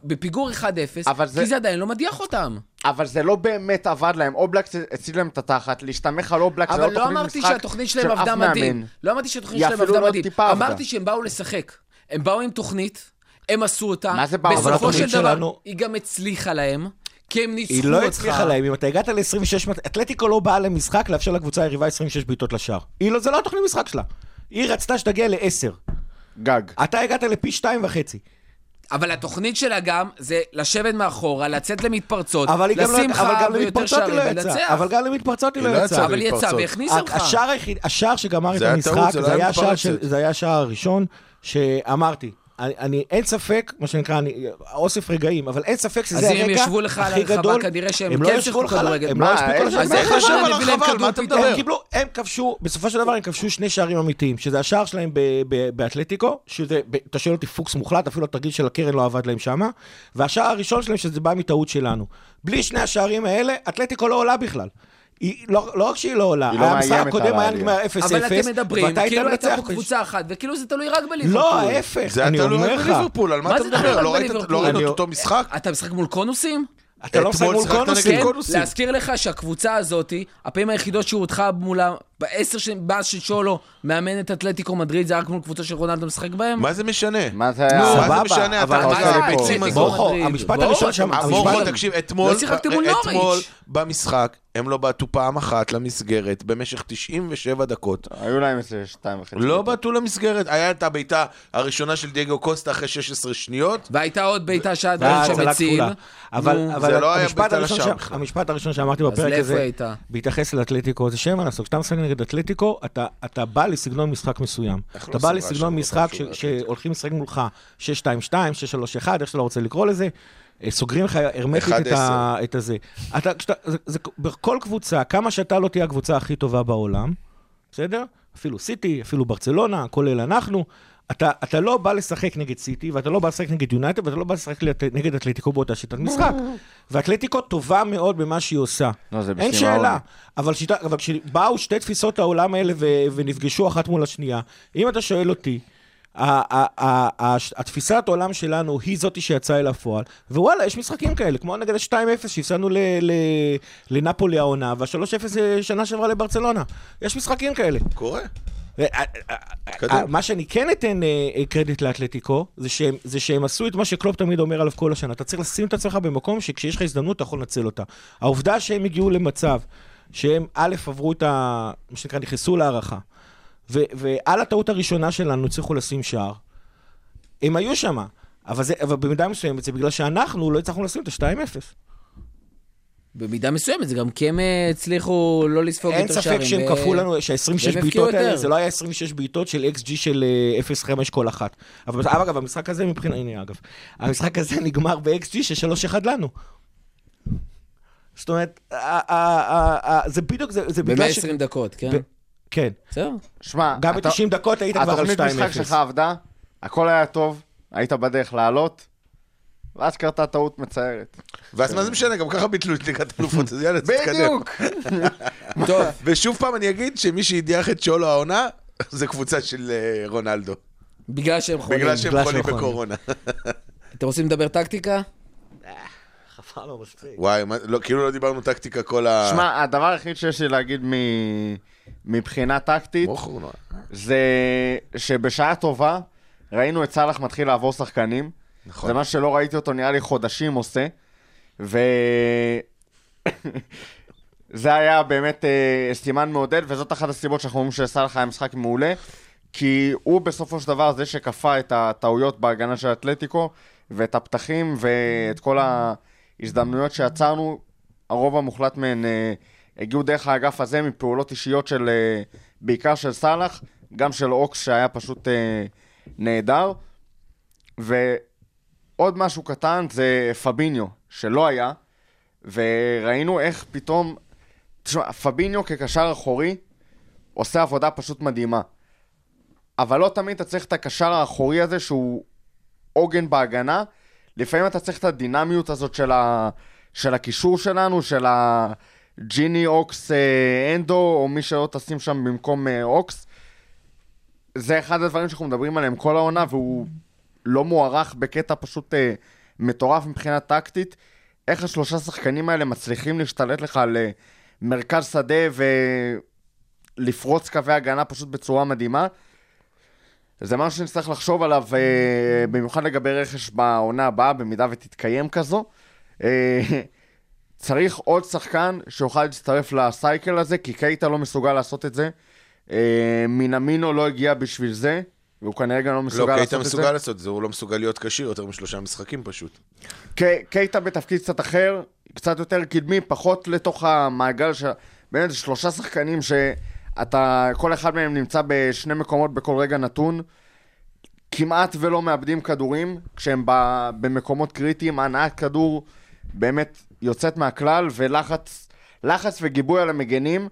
Speaker 3: בפיגור 1-0,
Speaker 4: אבל זה-
Speaker 3: כי זה עדיין לא מדיח אותם.
Speaker 4: אבל זה לא באמת עבד להם. אובלק הציל להם את התחת, להסתמך על אובלק זה
Speaker 3: אבל
Speaker 4: לא
Speaker 3: לא
Speaker 4: תוכנית
Speaker 3: אמרתי
Speaker 4: משחק
Speaker 3: שהתוכנית שלהם
Speaker 4: של אף
Speaker 3: מדהים.
Speaker 4: מאמן.
Speaker 3: לא אמרתי שהתוכנית שלהם עבדה
Speaker 4: לא
Speaker 3: מדהים.
Speaker 4: טיפה עבדה.
Speaker 3: אמרתי שהם באו לשחק. הם באו עם תוכנית, הם עשו אותה.
Speaker 4: מה זה באו? אבל
Speaker 3: בסופו של דבר,
Speaker 6: שלנו-
Speaker 3: היא גם הצליחה להם, כי הם ניצחו
Speaker 6: היא
Speaker 3: אותך.
Speaker 6: לא הצליחה להם, אם אתה הגעת ל-26, אתלטיקו לא באה למשחק לאפשר לקבוצה היריבה 26 בעיטות לשער. היא לא, זה לא התוכנית משחק שלה. היא רצתה שתגיע ל-10.
Speaker 4: גג.
Speaker 6: אתה הגעת לפי שתיים וחצי.
Speaker 3: אבל התוכנית שלה גם זה לשבת מאחורה, לצאת למתפרצות,
Speaker 6: אבל היא גם לא-
Speaker 3: לשים
Speaker 6: אבל גם
Speaker 3: חר ויותר
Speaker 6: למתפרצות היא
Speaker 3: שערים
Speaker 6: לא יצאה.
Speaker 3: ולנצח.
Speaker 6: אבל גם למתפרצות היא
Speaker 5: היא
Speaker 6: לא
Speaker 5: לא
Speaker 6: יצאה.
Speaker 3: אבל היא יצאה. והכניסה אותך.
Speaker 6: השער שגמר את המשחק,
Speaker 5: זה היה
Speaker 6: השער הראשון, שאמרתי, אני, אני, אין ספק, מה שנקרא, אני, אוסף רגעים, אבל אין ספק שזה
Speaker 3: אז
Speaker 6: הרגע
Speaker 3: אם הם ישבו לך על
Speaker 6: הכי
Speaker 3: הרחבה,
Speaker 6: גדול.
Speaker 3: כנראה שהם
Speaker 6: הם
Speaker 3: כן
Speaker 6: לא
Speaker 3: שיחקו כדורגל.
Speaker 6: הם לא ישבו כל השער.
Speaker 3: אז
Speaker 4: איך
Speaker 3: השער
Speaker 5: על הרחבה? מה אתה? מדבר?
Speaker 6: הם קיבלו, הם כבשו, בסופו של דבר הם כבשו שני שערים אמיתיים, שזה השער שלהם באתלטיקו, שזה, אתה שואל אותי פוקס מוחלט, אפילו התרגיל של הקרן לא עבד להם שמה, והשער הראשון שלהם שזה בא מטעות שלנו. בלי שני השערים האלה, אתלטיקו לא עולה בכלל. היא, לא, לא רק שהיא לא עולה,
Speaker 4: היא לא
Speaker 6: המשחק הקודם היה. נגמר 0-0,
Speaker 3: אבל אתם מדברים,
Speaker 6: ואתה היית
Speaker 3: כאילו הייתה
Speaker 6: מנצח
Speaker 3: פה קבוצה אחת, וכאילו זה תלוי רק בליברפול.
Speaker 6: לא, ההפך,
Speaker 5: זה
Speaker 6: אני
Speaker 5: היה תלוי
Speaker 6: אומר
Speaker 5: רק
Speaker 6: לך.
Speaker 5: בליברפול, על מה אתה
Speaker 3: זה
Speaker 5: מדבר? לא ראית-
Speaker 3: בליברפול?
Speaker 5: לא את אותו משחק?
Speaker 3: אתה משחק מול קונוסים?
Speaker 6: אתה לא משחק מול קונוסים.
Speaker 3: כן,
Speaker 5: קונוסים.
Speaker 3: להזכיר לך שהקבוצה הזאת, הפעמים היחידות שהוא הודחה מולה, בעשר שנים, מאז שצ'ולו מאמן את אתלטיקו מדריד, זה רק מול קבוצה של רונלדו משחק בהם?
Speaker 5: מה זה משנה?
Speaker 4: מה זה היה?
Speaker 5: מה
Speaker 6: סבבה,
Speaker 5: זה משנה?
Speaker 6: אבל
Speaker 5: אתה
Speaker 4: מה
Speaker 5: עושה
Speaker 4: זה
Speaker 5: את הביצים הזאת.
Speaker 6: המשפט הראשון שם,
Speaker 5: מורכו, תקשיב, אתמול,
Speaker 3: לא שיחקתם מול נוריץ'.
Speaker 5: אתמול במשחק, הם לא בעטו פעם אחת למסגרת במשך 97 דקות.
Speaker 4: היו להם איזה שתיים וחצי.
Speaker 5: לא בעטו למסגרת. היה את הבעיטה הראשונה של דייגו קוסטה אחרי 16 שניות.
Speaker 3: והייתה עוד בעיטה שעד שם הציל.
Speaker 6: אבל
Speaker 5: זה לא היה
Speaker 6: הראשון
Speaker 5: לשער. בכלל.
Speaker 6: המשפט הראשון שאמרתי בפרק הזה? בהתייחס לאתלטיקו, זה שאין מה לעשות. כשאתה משחק נגד אתלטיקו, אתה, אתה בא לסגנון משחק מסוים.
Speaker 5: איך
Speaker 6: אתה
Speaker 5: לא
Speaker 6: בא לסגנון משחק שהולכים לשחק מולך 6-2-2, 6-3-1, איך שאתה לא רוצה לקרוא לזה. אה, סוגרים לך הרמטית את, ה... את הזה. אתה, כשאתה, זה, זה, בכל קבוצה, כמה שאתה לא תהיה הקבוצה הכי טובה בעולם, בסדר? אפילו סיטי, אפילו ברצלונה, כולל אנחנו. אתה, אתה לא בא לשחק נגד סיטי, ואתה לא בא לשחק נגד יונייטד, ואתה לא בא לשחק נגד אתלטיקו באותה שיטת משחק. ואתלטיקו טובה מאוד במה שהיא עושה.
Speaker 4: לא, זה
Speaker 6: אין שאלה. אבל, שיטה, אבל כשבאו שתי תפיסות העולם האלה ו, ונפגשו אחת מול השנייה, אם אתה שואל אותי, ה- ה- ה- ה- התפיסת העולם שלנו היא זאתי שיצאה אל הפועל, ווואלה, יש משחקים כאלה, כמו נגד ה-2-0 שהפסדנו ל- ל- לנפולי העונה, וה-3-0 שנה שעברה לברצלונה. יש משחקים כאלה.
Speaker 5: קורה.
Speaker 6: מה שאני כן אתן אה, אה, קרדיט לאתלטיקו, זה שהם, זה שהם עשו את מה שקלופ תמיד אומר עליו כל השנה. אתה צריך לשים את עצמך במקום שכשיש לך הזדמנות אתה יכול לנצל אותה. העובדה שהם הגיעו למצב שהם א', עברו את ה... מה שנקרא, נכנסו להערכה, ו- ועל הטעות הראשונה שלנו הצליחו לשים שער, הם היו שם. אבל, זה, אבל במידה מסוימת זה בגלל שאנחנו לא הצלחנו לשים את ה-2-0.
Speaker 3: במידה מסוימת, זה גם כי הם אה, הצליחו לא לספוג
Speaker 6: אין
Speaker 3: יותר שערים.
Speaker 6: ספק שהם כפו לנו, שה-26
Speaker 3: והם הבקיעו
Speaker 6: בעיטות האלה. זה לא היה 26 בעיטות של XG של אה, 0.5 כל אחת. אבל אגב, המשחק הזה מבחינת, הנה אגב, המשחק הזה נגמר ב-XG של 3-1 לנו. זאת אומרת, זה בדיוק, זה בגלל ש...
Speaker 3: ב-120 דקות, כן?
Speaker 6: כן,
Speaker 3: בסדר.
Speaker 4: שמע,
Speaker 6: גם
Speaker 4: אתה-
Speaker 6: ב-90 דקות היית כבר על 2-0.
Speaker 4: התוכנית משחק שלך עבדה, הכל היה טוב, היית בדרך לעלות, ואז קרתה טעות מצערת.
Speaker 5: ואז מה זה משנה? גם ככה ביטלו את ליגת האלופות, אז יאללה, תתקדם.
Speaker 4: בדיוק!
Speaker 3: טוב,
Speaker 5: ושוב פעם אני אגיד שמי שהדיח את צ'ולו העונה, זה קבוצה של אה, רונלדו.
Speaker 3: בגלל שהם חולים.
Speaker 5: בגלל שהם חולים. בקורונה.
Speaker 3: אתם רוצים לדבר טקטיקה?
Speaker 6: חפר לו מספיק.
Speaker 5: וואי, לא, כאילו לא דיברנו טקטיקה כל ה...
Speaker 4: שמע, הדבר היחיד שיש לי להגיד מ- מבחינה טקטית,
Speaker 5: נורא.
Speaker 4: זה שבשעה טובה ראינו את סאלח מתחיל לעבור שחקנים.
Speaker 5: נכון.
Speaker 4: זה מה שלא ראיתי אותו נראה לי חודשים עושה. ו... זה היה באמת אה, סימן מעודד, וזאת אחת הסיבות שאנחנו אומרים שסאלח היה משחק מעולה, כי הוא בסופו של דבר זה שכפה את הטעויות בהגנה של אתלטיקו, ואת הפתחים ואת כל ההזדמנויות שיצרנו, הרוב המוחלט מהן אה, הגיעו דרך האגף הזה מפעולות אישיות של, אה, בעיקר של סאלח, גם של אוקס שהיה פשוט אה, נהדר. ועוד משהו קטן זה פביניו, שלא היה, וראינו איך פתאום, תשמע, פביניו כקשר אחורי עושה עבודה פשוט מדהימה. אבל לא תמיד אתה צריך את הקשר האחורי הזה שהוא עוגן בהגנה, לפעמים אתה צריך את הדינמיות הזאת של, ה, של הקישור שלנו, של הג'יני אוקס אה, אנדו, או מי שלא תשים שם במקום אה, אוקס. זה אחד הדברים שאנחנו מדברים עליהם כל העונה, והוא לא מוערך בקטע פשוט אה, מטורף מבחינה טקטית. איך השלושה שחקנים האלה מצליחים להשתלט לך על אה, מרכז שדה ולפרוץ קווי הגנה פשוט בצורה מדהימה. זה משהו שנצטרך לחשוב עליו, אה, במיוחד לגבי רכש בעונה הבאה, במידה ותתקיים כזו. אה, צריך עוד שחקן שיוכל להצטרף לסייקל הזה, כי קייטה לא מסוגל לעשות את זה. אה, מינמינו לא הגיע בשביל זה, והוא כנראה גם לא
Speaker 5: לא,
Speaker 4: מסוגל
Speaker 5: קייטה
Speaker 4: לעשות את זה.
Speaker 5: מסוגל לעשות את זה, הוא לא מסוגל להיות כשיר יותר משלושה משחקים פשוט.
Speaker 4: קייטה בתפקיד קצת אחר, קצת יותר קדמי, פחות לתוך המעגל של... באמת, שלושה שחקנים שאתה, כל אחד מהם נמצא בשני מקומות בכל רגע נתון. כמעט ולא מאבדים כדורים, כשהם ב- במקומות קריטיים, הנעת כדור באמת יוצאת מהכלל, ולחץ לחץ וגיבוי על המגנים,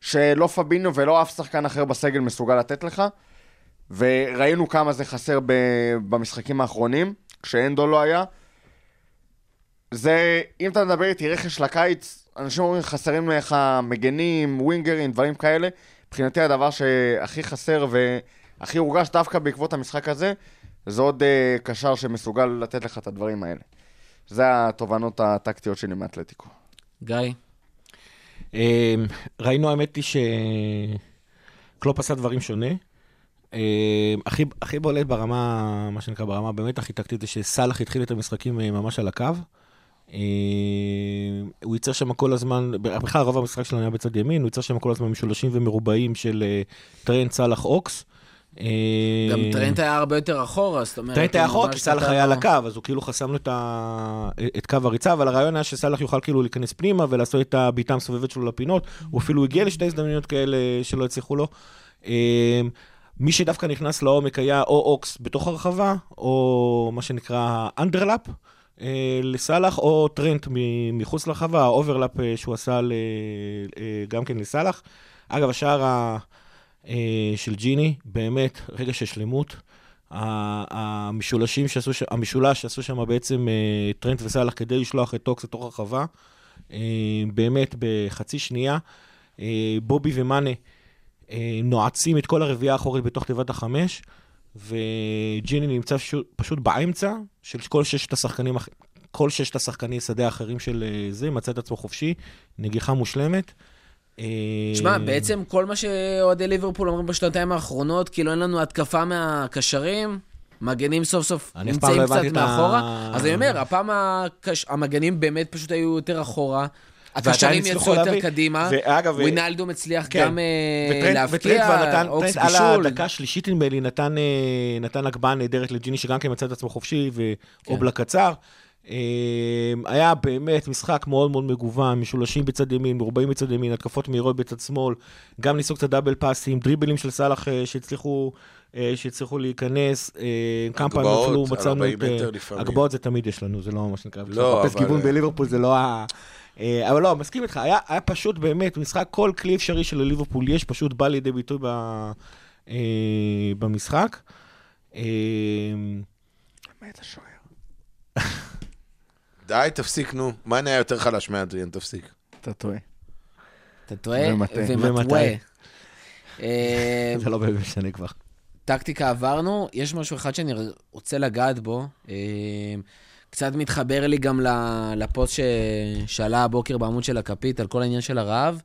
Speaker 4: שלא פבינו ולא אף שחקן אחר בסגל מסוגל לתת לך. וראינו כמה זה חסר ב- במשחקים האחרונים, כשאנדו לא היה. זה, אם אתה מדבר איתי רכש לקיץ, אנשים אומרים חסרים לך מגנים, ווינגרים, דברים כאלה. מבחינתי הדבר שהכי חסר והכי הורגש דווקא בעקבות המשחק הזה, זה עוד uh, קשר שמסוגל לתת לך את הדברים האלה. זה התובנות הטקטיות שלי מאתלטיקו.
Speaker 3: גיא?
Speaker 6: אה, ראינו, האמת היא שקלופ עשה דברים שונה. אה, הכי, הכי בולט ברמה, מה שנקרא, ברמה באמת הכי טקטית, זה שסאלח התחיל את המשחקים אה, ממש על הקו. אה, הוא ייצר שם כל הזמן, בכלל רוב המשחק שלנו היה בצד ימין, הוא ייצר שם כל הזמן משולשים ומרובעים של אה, טרנט, סאלח, אוקס. אה,
Speaker 3: גם טרנט היה הרבה יותר אחורה, זאת אומרת...
Speaker 6: טרנט היה אחורה, כי סאלח היה על הקו, אז הוא כאילו חסם לו. את קו הריצה, אבל הרעיון היה שסאלח יוכל כאילו להיכנס פנימה ולעשות את הבעיטה המסובבת שלו לפינות. הוא אפילו הגיע לשתי הזדמנויות כאלה שלא הצליחו לו. מי שדווקא נכנס לעומק היה או אוקס בתוך הרחבה, או מה שנקרא underlap אה, לסאלח, או טרנט מחוץ לרחבה, ה overlap אה, שהוא עשה אה, גם כן לסאלח. אגב, השער ה... של ג'יני, באמת, רגע של שלמות. המשולשים שעשו, ש- המשולש שעשו שם בעצם טרנט וסאלח כדי לשלוח את אוקס לתוך הרחבה, באמת בחצי שנייה. בובי ומאנה נועצים את כל הרביעייה האחורית בתוך תיבת החמש, וג'יני נמצא ש- פשוט באמצע של כל ששת השחקנים, כל ששת השחקני שדה האחרים של אה, זה, מצא את עצמו חופשי, נגיחה מושלמת. אה,
Speaker 3: תשמע, בעצם כל מה שאוהדי ליברפול אומרים בשנתיים האחרונות, כאילו אין לנו התקפה מהקשרים, מגנים סוף סוף נמצאים
Speaker 6: לא
Speaker 3: קצת
Speaker 6: ה-
Speaker 3: מאחורה. אז אני אומר, הפעם הקש... המגנים באמת פשוט היו יותר אחורה. הקשרים יצאו יותר. קדימה. ווינאלדום מצליח
Speaker 6: כן.
Speaker 3: גם אה,
Speaker 6: וטרנט-
Speaker 3: להבקיע,
Speaker 6: וטרנט כבר נתן,
Speaker 3: אוקס
Speaker 6: טרנט על
Speaker 3: בישול.
Speaker 6: הדקה השלישית נדמה לי, נתן, אה, נתן הגבהה נהדרת לג'יני, שגם כן מצא את עצמו חופשי,
Speaker 3: כן.
Speaker 6: ואובלה קצר. אה, היה באמת משחק מאוד מאוד מגוון, משולשים בצד ימין, מרובעים בצד ימין, התקפות מהירות בצד שמאל, גם ניסו קצת דאבל פאסים, דריבלים של סאלח שהצליחו, שהצליחו להיכנס, כמה פעמים אפילו מצאנו
Speaker 5: 40
Speaker 6: את...
Speaker 5: מטר לפעמים.
Speaker 6: הגבהות זה תמיד יש לנו, זה לא מה שנקרא.
Speaker 5: לא,
Speaker 6: לחפש
Speaker 5: אבל-
Speaker 6: גיוון בליברפול זה לא ה... אה, אבל לא, מסכים איתך, היה, היה פשוט באמת משחק, כל כלי אפשרי של ליברפול יש, פשוט בא לידי ביטוי ב, אה, במשחק. אה,
Speaker 4: מת השוער.
Speaker 5: די, תפסיק, נו. מה נהיה יותר חלש מאדריאן, תפסיק.
Speaker 4: אתה טועה.
Speaker 3: אתה טועה
Speaker 4: ומטעה.
Speaker 3: אה,
Speaker 6: זה לא באמת משנה כבר.
Speaker 3: טקטיקה עברנו, יש משהו אחד שאני רוצה לגעת בו. קצת מתחבר לי גם לפוסט. שעלה הבוקר בעמוד של הכפית על כל העניין של הרעב.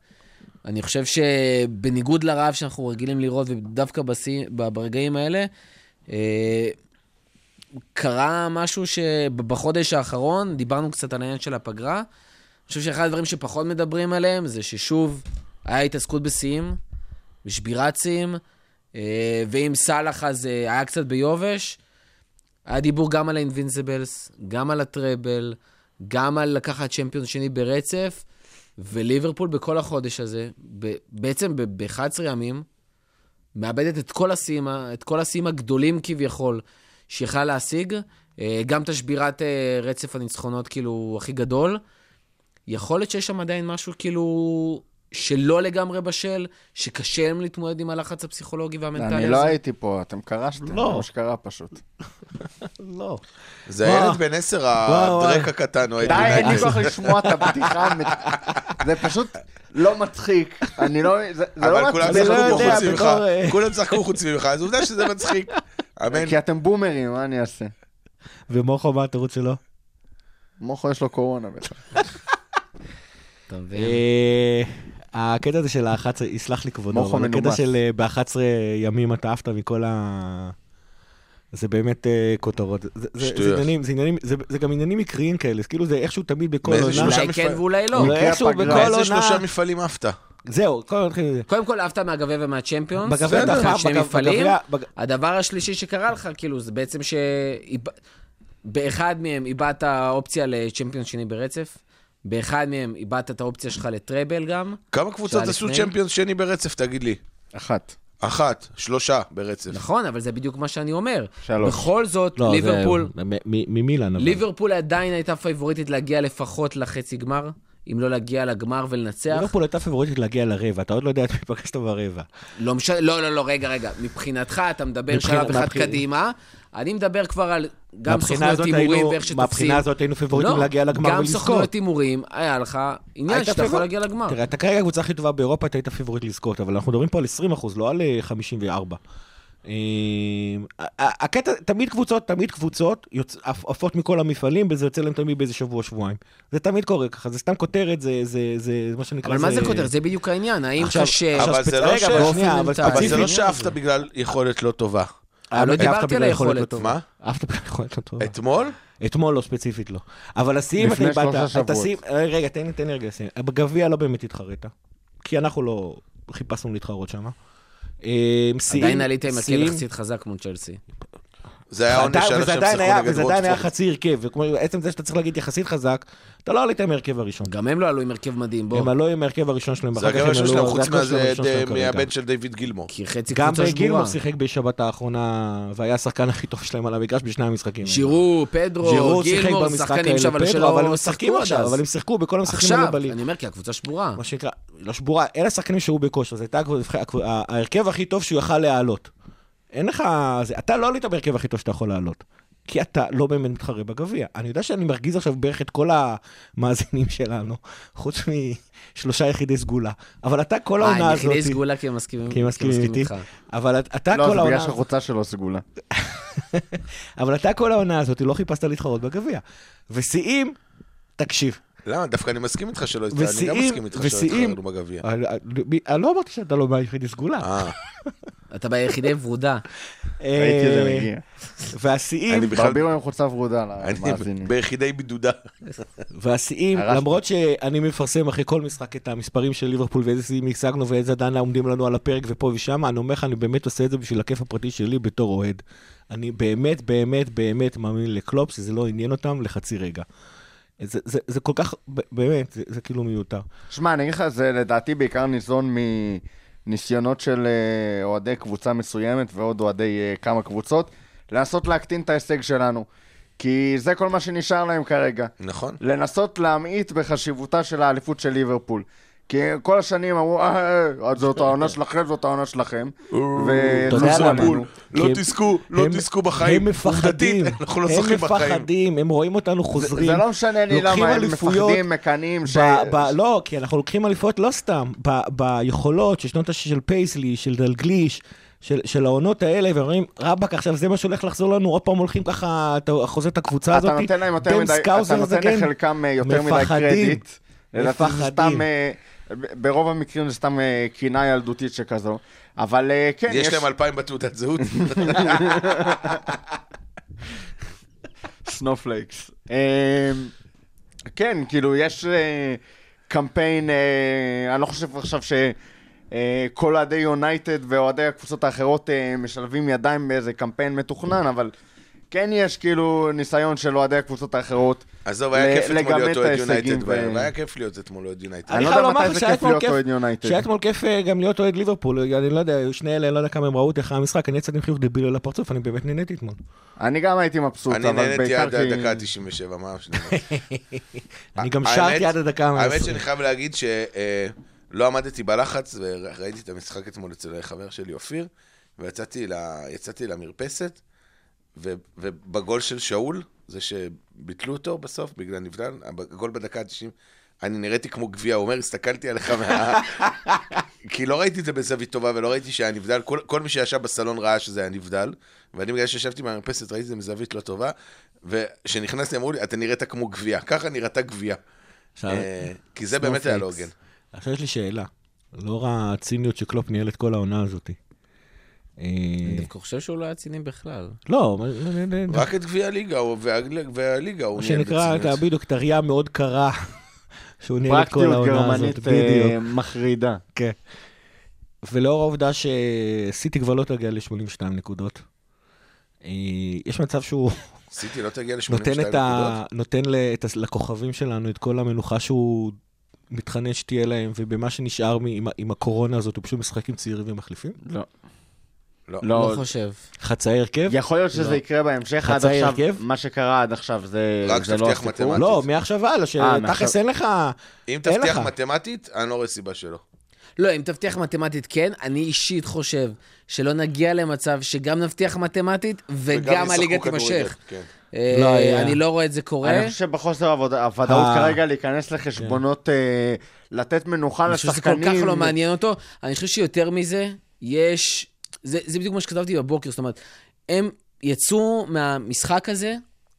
Speaker 3: אני חושב שבניגוד לרעב שאנחנו רגילים לראות, ודווקא בשיא, ב- ברגעים האלה, אה, קרה משהו שבחודש האחרון, דיברנו קצת על העניין של הפגרה. אני חושב שאחד הדברים שפחות מדברים עליהם זה ששוב, היה התעסקות בשיאים, בשבירת שיאים, אה, ואם סאלח אז אה, היה קצת ביובש. היה דיבור גם על האינבינסיבלס, גם על הטראבל, גם על לקחת צ'מפיון שני ברצף, וליברפול בכל החודש הזה, ב- בעצם ב-11 ימים, מאבדת את כל השיאים, את כל השיאים הגדולים כביכול שיכלה להשיג, אה, גם את השבירת אה, רצף הניצחונות כאילו הכי גדול. יכול להיות שיש שם עדיין משהו כאילו שלא לגמרי בשל, שקשה להם להתמודד עם הלחץ הפסיכולוגי והמנטלי הזה?
Speaker 4: אני לא הייתי פה, אתם קרשתם,
Speaker 6: לא.
Speaker 4: זה מה שקרה פשוט.
Speaker 6: לא.
Speaker 5: זה. הילד בן עשר, הדרק. הקטן, אוהד
Speaker 4: די, אין לי. כוח לשמוע את הבדיחה, זה פשוט לא מצחיק. אני לא, זה
Speaker 5: אבל
Speaker 4: לא
Speaker 5: כולם
Speaker 4: מצחיק.
Speaker 6: לא
Speaker 5: צחקו
Speaker 6: יודע,
Speaker 5: חוץ ממך,
Speaker 6: אה,
Speaker 5: כולם צחקו חוץ ממך, אז עובדה שזה מצחיק. אמן.
Speaker 4: כי אתם בומרים, מה אני אעשה?
Speaker 6: ומוחו, מה התירוץ שלו?
Speaker 4: מוחו יש לו קורונה בטח.
Speaker 3: אתה מבין?
Speaker 6: הקטע הזה של ה-11, יסלח לי כבודו, אבל הקטע. של אה, ב-11 ימים אתה עפת מכל ה... זה באמת אה, כותרות. זה- זה- זה. עניינים- זה עניינים- זה- זה גם עניינים מקריים כאלה, כאילו זה איכשהו תמיד בכל עונה.
Speaker 3: אולי כן ואולי לא.
Speaker 6: איכשהו. בכל
Speaker 5: איזה
Speaker 6: עונה...
Speaker 5: שלושה מפעלים עפת?
Speaker 6: זהו.
Speaker 3: קודם כל, עפת מהגביע ומהצ'מפיונס.
Speaker 6: בגביע
Speaker 3: זה
Speaker 6: דחה,
Speaker 3: שני מפעלים. הדבר השלישי שקרה לך, כאילו, זה בעצם שבאחד מהם איבדת אופציה לצ'מפיון שני ברצף, באחד מהם איבדת את האופציה שלך לטראבל גם.
Speaker 5: כמה קבוצות עשו? צ'מפיונס שני ברצף, תגיד לי?
Speaker 4: אחת.
Speaker 5: אחת, שלושה ברצף.
Speaker 3: נכון, אבל זה בדיוק מה שאני אומר.
Speaker 4: שלוש.
Speaker 3: בכל זאת,
Speaker 6: לא, זה-
Speaker 3: ליברפול,
Speaker 6: מ- מ- ממילאן. אבל.
Speaker 3: ליברפול עדיין הייתה פייבוריטית להגיע לפחות לחצי גמר, אם לא להגיע לגמר ולנצח.
Speaker 6: ליברפול הייתה פבוריטית להגיע לרבע, אתה עוד לא יודע את מי פגשת ברבע.
Speaker 3: לא משנה, לא, לא, לא, רגע, רגע. מבחינתך, אתה מדבר
Speaker 6: מבחינה-
Speaker 3: שלב אחד
Speaker 6: מהבחינה-
Speaker 3: קדימה, אני מדבר כבר על גם סוכנויות הימורים ואיך שתופסים.
Speaker 6: מהבחינה הזאת היינו פבוריטים
Speaker 3: לא,
Speaker 6: להגיע לגמר
Speaker 3: גם
Speaker 6: ולזכות.
Speaker 3: סוכנויות הימורים, היה לך עניין שאתה יכול. להגיע לגמר.
Speaker 6: תראה, אתה כרגע הקבוצה הכי טובה באירופה, אתה היית פיבוריט לזכות, אבל אנחנו מדברים פה על 20 אחוז, לא על אה, 54. אה, ה- הקטע, תמיד קבוצות, תמיד קבוצות עפות מכל המפעלים, וזה יוצא להם תמיד באיזה שבוע, שבועיים. זה תמיד קורה ככה, זה סתם כותרת, זה זה- זה מה שנקרא...
Speaker 3: אבל מה זה כותרת? זה בדיוק העניין. האם קשה...
Speaker 5: אבל זה לא
Speaker 6: אבל
Speaker 5: זה לא שעפת בגלל יכולת לא טובה.
Speaker 3: אבל לא דיברתי על
Speaker 6: יכולת
Speaker 3: היכולת.
Speaker 6: לא.
Speaker 5: מה?
Speaker 6: עפת בגלל יכולת לא טובה.
Speaker 5: אתמול?
Speaker 6: אתמול לא, ספציפית לא. אבל השיאים אתה איבדת, אתה
Speaker 4: שבועות.
Speaker 6: שים, רגע, תן לי, תן לי רגע לסיים. בגביע לא באמת התחרית, כי אנחנו לא חיפשנו להתחרות שם.
Speaker 3: עדיין עלית עם מקל יחסית חזק מול צ'לסי.
Speaker 5: זה היה עונש
Speaker 6: וזה
Speaker 5: שהם שיחקו נגד
Speaker 6: וזה עדיין היה. חצי הרכב, וכמו עצם זה שאתה צריך להגיד יחסית חזק, אתה לא עלית עם ההרכב הראשון.
Speaker 3: גם הם לא עלו עם הרכב מדהים, בוא.
Speaker 6: הם עלו עם ההרכב הראשון שלהם,
Speaker 5: זה שלהם, חוץ מהזה,
Speaker 6: הראשון שלהם כרגע.
Speaker 5: מהבן של דיוויד גילמור.
Speaker 3: כי חצי
Speaker 6: גם
Speaker 3: קבוצה
Speaker 6: גילמור
Speaker 3: שבורה.
Speaker 6: שיחק בשבת האחרונה, והיה השחקן הכי טוב שלהם על המגרש בשני המשחקים.
Speaker 3: שירו, פדרו, גילמור, שחקנים שם
Speaker 6: אבל הם משחקים עכשיו. אבל הם שיחקו בכל המשחקים האלה בליגה.
Speaker 3: אני אומר, כי הקבוצה שבורה.
Speaker 6: מה שנקרא, לא שבורה, אלה השחקנים שהיו בכושר, זה הייתה הקבוצה- הקבוצה- ההרכב הכי טוב שהוא יכל להעלות. אין לך... זה, אתה לא עלית בהרכב הכי טוב שאתה יכול לעלות. כי אתה לא באמת מתחרה בגביע. אני יודע שאני מרגיז עכשיו בערך את כל המאזינים שלנו, חוץ משלושה יחידי סגולה. אבל אתה כל
Speaker 3: אה,
Speaker 6: העונה הזאת...
Speaker 3: יחידי סגולה כי הם מסכימים
Speaker 6: כי הם מסכימים איתי.
Speaker 3: איתך.
Speaker 6: אבל את- אתה
Speaker 4: לא,
Speaker 6: כל
Speaker 4: זה
Speaker 6: העונה...
Speaker 4: בגלל שהקבוצה שלו סגולה.
Speaker 6: אבל אתה כל העונה הזאת לא חיפשת להתחרות בגביע. ושיאים, תקשיב.
Speaker 5: למה? דווקא אני מסכים איתך שלא... אני גם מסכים איתך שלא התחרנו בגביע.
Speaker 6: אני אני לא אמרתי שאתה לא מהיחידי סגולה.
Speaker 5: אה,
Speaker 3: אתה ביחידי ורודה.
Speaker 4: ראיתי את זה
Speaker 6: אה,
Speaker 4: מגיע.
Speaker 6: והשיאים,
Speaker 5: אני בכלל...
Speaker 4: ברבירו עם חולצה ורודה למאזינים.
Speaker 5: ביחידי בידודה.
Speaker 6: והשיאים. למרות שאני מפרסם אחרי כל משחק את המספרים של ליברפול ואיזה שיאים השגנו ואיזה עדיין עומדים לנו על הפרק ופה ושם, אני אומר לך, אני באמת עושה את זה בשביל הכיף הפרטי שלי בתור אוהד. אני באמת, באמת, באמת מאמין לקלופ שזה לא עניין אותם לחצי רגע. זה, זה, זה כל כך, ב- באמת, זה, זה כאילו מיותר.
Speaker 4: שמע, אני אגיד לך, זה לדעתי בעיקר ניזון מניסיונות של אה, אוהדי קבוצה מסוימת ועוד אוהדי אה, כמה קבוצות, לנסות להקטין את ההישג שלנו. כי זה כל מה שנשאר להם כרגע.
Speaker 5: נכון.
Speaker 4: לנסות להמעיט בחשיבותה של האליפות של ליברפול. כי כל השנים אמרו, אה, אה, זאת העונה שלכם, זאת העונה שלכם. וזלזלו.
Speaker 5: לא תזכו, לא תזכו בחיים.
Speaker 6: הם מפחדים,
Speaker 5: לא
Speaker 6: הם
Speaker 5: זוכים בחיים.
Speaker 6: מפחדים, הם רואים אותנו חוזרים.
Speaker 4: זה לא משנה לי למה הם מפחדים, מקנאים,
Speaker 6: לא, כי אנחנו לוקחים אליפויות לא סתם, ביכולות של שנות הש... של פייסלי, של דלגליש, של, של העונות האלה, ואומרים, רבאק, עכשיו זה מה שהולך לחזור לנו, עוד פעם הולכים ככה, אתה חוזר את הקבוצה הזאת.
Speaker 4: אתה נותן להם יותר מדי, אתה נותן. לחלקם אה, יותר מדי. קרדיט.
Speaker 6: מפחדים.
Speaker 4: סתם, אה, ברוב המקרים זה סתם אה, קינה ילדותית שכזו. אבל אה, כן,
Speaker 5: יש להם אלפיים בתעודת זהות.
Speaker 4: snowflakes. כן, כאילו, יש אה, קמפיין, אה, אני לא חושב עכשיו שכל אוהדי יונייטד ואוהדי הקבוצות האחרות אה, משלבים ידיים באיזה קמפיין מתוכנן, אבל כן יש כאילו ניסיון של אוהדי הקבוצות האחרות.
Speaker 5: עזוב, היה כיף אתמול להיות אוהד יונייטד, בערב, היה כיף להיות אתמול אוהד יונייטד.
Speaker 4: אני לא יודע מתי זה כיף להיות אוהד יונייטד.
Speaker 6: שהיה אתמול כיף אה, גם להיות אוהד ליברפול, אני לא יודע, שני אלה, אני לא יודע כמה הם ראו היה המשחק, אני יצאתי עם חיוך דביל על הפרצוף, אני באמת נהניתי אתמול.
Speaker 4: אני גם הייתי מבסוט,
Speaker 5: אני
Speaker 4: אבל
Speaker 5: נהניתי
Speaker 4: בעיקר
Speaker 5: עד
Speaker 4: כי...
Speaker 5: הדקה ה-97, מה שאני אומר.
Speaker 6: אני גם
Speaker 5: האמת-
Speaker 6: שרתי עד הדקה
Speaker 5: האמת
Speaker 6: ה-120.
Speaker 5: שאני חייב להגיד שלא לא עמדתי בלחץ, וראיתי את המשחק אתמול אצל חבר שלי, אופיר, ויצאתי למרפסת, ו- ובגול של שאול, זה שביטלו אותו בסוף בגלל נבדל, הגול בדקה ה-90, אני נראיתי כמו גביע, הוא אומר, הסתכלתי עליך מה... כי לא ראיתי את זה בזווית טובה ולא ראיתי שהיה נבדל, כל, כל מי שישב בסלון ראה שזה היה נבדל, ואני בגלל שישבתי במרפסת ראיתי את זה מזווית לא טובה, וכשנכנסתי אמרו לי, אתה נראית כמו גביע, ככה נראתה גביע. אה, כי זה באמת היה לא. הוגן.
Speaker 6: עכשיו יש לי שאלה. לאור הציניות שקלופ ניהל את כל העונה הזאת. אה,
Speaker 3: אני דווקא חושב שהוא לא היה ציני בכלל.
Speaker 6: לא, מה-
Speaker 5: רק את גביע הליגה, הוא- והליגה הוא
Speaker 6: מה
Speaker 5: ניהל
Speaker 6: שנקרא,
Speaker 5: בצניעות.
Speaker 6: בדיוק, טריה מאוד קרה, שהוא ניהל את כל
Speaker 4: פרקטיות
Speaker 6: העונה הזאת.
Speaker 4: גרמנית אה,
Speaker 6: בדיוק,
Speaker 4: מחרידה.
Speaker 6: כן. ולאור העובדה שסיטי כבר לא תגיע ל-82 נקודות, אה, יש מצב שהוא
Speaker 5: סיטי לא תגיע ל-82
Speaker 6: נותן,
Speaker 5: נקודות.
Speaker 6: נותן ל... את ה... לכוכבים שלנו את כל המנוחה שהוא מתחנן שתהיה להם, ובמה שנשאר. עם. עם הקורונה הזאת, הוא פשוט משחקים צעירים ומחליפים?
Speaker 4: לא.
Speaker 5: לא.
Speaker 3: לא
Speaker 4: לא,
Speaker 3: חושב.
Speaker 6: חצאי הרכב?
Speaker 4: יכול להיות שזה
Speaker 6: לא.
Speaker 4: יקרה בהמשך, עד
Speaker 6: חצאי
Speaker 4: עכשיו,
Speaker 6: הרכב?
Speaker 4: מה שקרה עד עכשיו זה
Speaker 5: רק
Speaker 4: זה לא הסיפור.
Speaker 5: מתמטית.
Speaker 6: לא, מעכשיו הלאה,
Speaker 4: אה,
Speaker 6: שתכלס אין לך...
Speaker 5: אם תבטיח
Speaker 6: לך.
Speaker 5: מתמטית, אני לא רואה סיבה שלא.
Speaker 3: לא, אם תבטיח מתמטית כן, אני אישית חושב שלא נגיע למצב שגם נבטיח מתמטית וגם הליגה תימשך.
Speaker 5: כן.
Speaker 3: אה,
Speaker 6: לא היה.
Speaker 3: אני לא רואה את זה קורה.
Speaker 4: אני חושב שבחוסר עבודה- הוודאות
Speaker 6: אה.
Speaker 4: כרגע להיכנס לחשבונות, אה, לתת מנוחה
Speaker 3: אני חושב שזה
Speaker 4: לשחקנים.
Speaker 3: כל כך לא מעניין אותו. אני חושב שיותר מזה, יש... זה, זה בדיוק מה שכתבתי בבוקר, זאת אומרת, הם יצאו מהמשחק הזה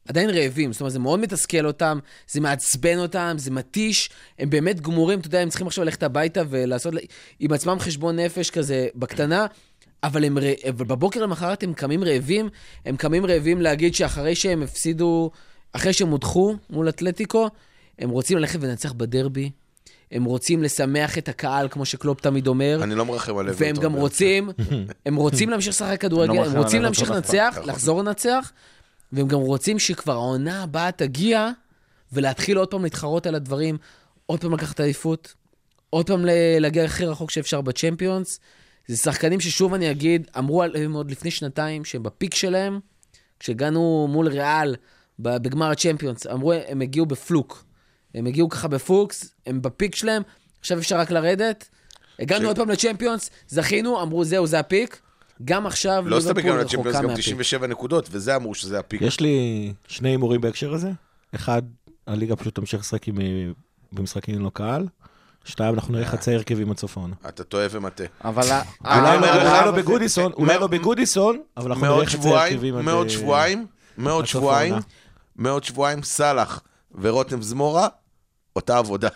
Speaker 3: עדיין רעבים, זאת אומרת, זה מאוד מתסכל אותם, זה מעצבן אותם, זה מתיש, הם באמת גמורים, אתה יודע, הם צריכים עכשיו ללכת הביתה ולעשות עם עצמם חשבון נפש כזה בקטנה. אבל, הם, אבל בבוקר למחרת הם קמים רעבים, הם קמים רעבים להגיד שאחרי שהם הפסידו, אחרי שהם הודחו מול אתלטיקו, הם רוצים ללכת ולנצח בדרבי, הם רוצים לשמח את הקהל, כמו שקלופ תמיד אומר,
Speaker 5: אני לא מרחם על
Speaker 3: והם גם רוצים, הם רוצים להמשיך לשחק כדורגל,
Speaker 4: לא
Speaker 3: הם
Speaker 4: מרחם
Speaker 3: רוצים להמשיך לנצח,
Speaker 5: נכון.
Speaker 3: לחזור לנצח, והם גם רוצים שכבר העונה הבאה תגיע, ולהתחיל עוד פעם להתחרות על הדברים, עוד פעם לקחת אליפות, עוד פעם ל- להגיע הכי רחוק שאפשר בצ'מפיונס. זה שחקנים ששוב אני אגיד, אמרו עליהם עוד לפני שנתיים שהם בפיק שלהם, כשהגענו מול ריאל בגמר הצ'מפיונס, אמרו הם הגיעו בפלוק. הם הגיעו ככה בפוקס, הם בפיק שלהם, עכשיו אפשר רק לרדת. הגענו
Speaker 5: ש-
Speaker 3: עוד פעם לצ'מפיונס, זכינו, אמרו זהו, זה הפיק. גם עכשיו
Speaker 5: לא סתם הגענו לצ'מפיונס, גם
Speaker 3: מהפיק.
Speaker 5: 97 נקודות, וזה אמרו שזה הפיק.
Speaker 6: יש לי שני הימורים בהקשר הזה. אחד, הליגה פשוט תמשיך לשחק עם, אה, במשחקים ללא קהל. שתיים, אנחנו נראה חצי הרכבים עד סוף העונה.
Speaker 5: אתה טועה ומטעה.
Speaker 4: אבל...
Speaker 6: אולי לא- לא בגודיסון, אולי לא בגודיסון, אבל אנחנו נראה חצי הרכבים עד...
Speaker 5: מעוד
Speaker 6: אה,
Speaker 5: שבועיים, מעוד
Speaker 6: סוף
Speaker 5: שבועיים. מעוד שבועיים, סאלח ורותם זמורה, אותה עבודה.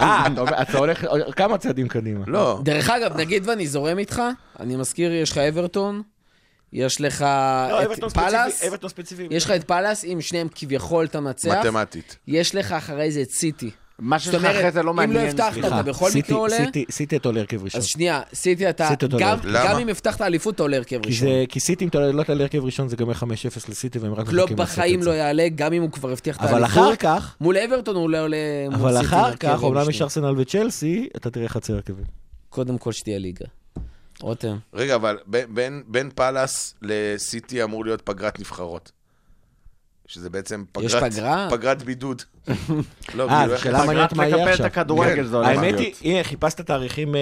Speaker 6: אה, אתה הולך כמה צעדים קדימה.
Speaker 5: לא,
Speaker 3: דרך אגב, נגיד ואני זורם איתך, אני מזכיר, יש לך אברטון, יש לך
Speaker 6: לא,
Speaker 3: את פאלאס. יש לך את פאלאס, אם שניהם כביכול אתה מנצח,
Speaker 5: מתמטית.
Speaker 3: יש לך אחרי זה את סיטי.
Speaker 4: מה
Speaker 3: זאת
Speaker 4: שלך אחרי זה לא
Speaker 3: אם
Speaker 4: מעניין.
Speaker 3: לא הבטחת, אתה בכל מקרה עולה,
Speaker 6: סיטי- סיטי אותו להרכב ראשון.
Speaker 3: אז שנייה, סיטי אתה,
Speaker 6: סיטי אתה
Speaker 3: גם
Speaker 6: לא.
Speaker 3: אם הבטחת אליפות, אתה עולה הרכב
Speaker 6: כי
Speaker 3: ראשון.
Speaker 6: זה- כי סיטי, אם אתה לא תעלה להרכב ראשון, זה גמר 5-0 לסיטי, והם רק מחכים לעשות
Speaker 3: בחיים
Speaker 6: את
Speaker 3: לא
Speaker 6: זה.
Speaker 3: יעלה, גם אם הוא כבר הבטיח את
Speaker 6: אבל אחר
Speaker 3: האליפות.
Speaker 6: כך,
Speaker 3: מול אברטון הוא לא עולה מול סיטי.
Speaker 6: אבל אחר
Speaker 3: בהרכב
Speaker 6: כך, אומנם
Speaker 3: ראשון.
Speaker 6: יש ארסנל וצ'לסי, אתה תראה חצי הרכבים.
Speaker 3: קודם כל שתהיה ליגה. רותם.
Speaker 5: רגע, אבל בין- בין- בין פאלאס לסיטי אמור להיות פגרת נבחרות. שזה בעצם
Speaker 3: יש
Speaker 5: פגרת,
Speaker 3: פגרה?
Speaker 5: פגרת בידוד. לא,
Speaker 6: אה, זו שאלה מעניינת מה יהיה עכשיו.
Speaker 5: כן.
Speaker 6: האמת. היא, הנה, חיפשת תאריכים אה,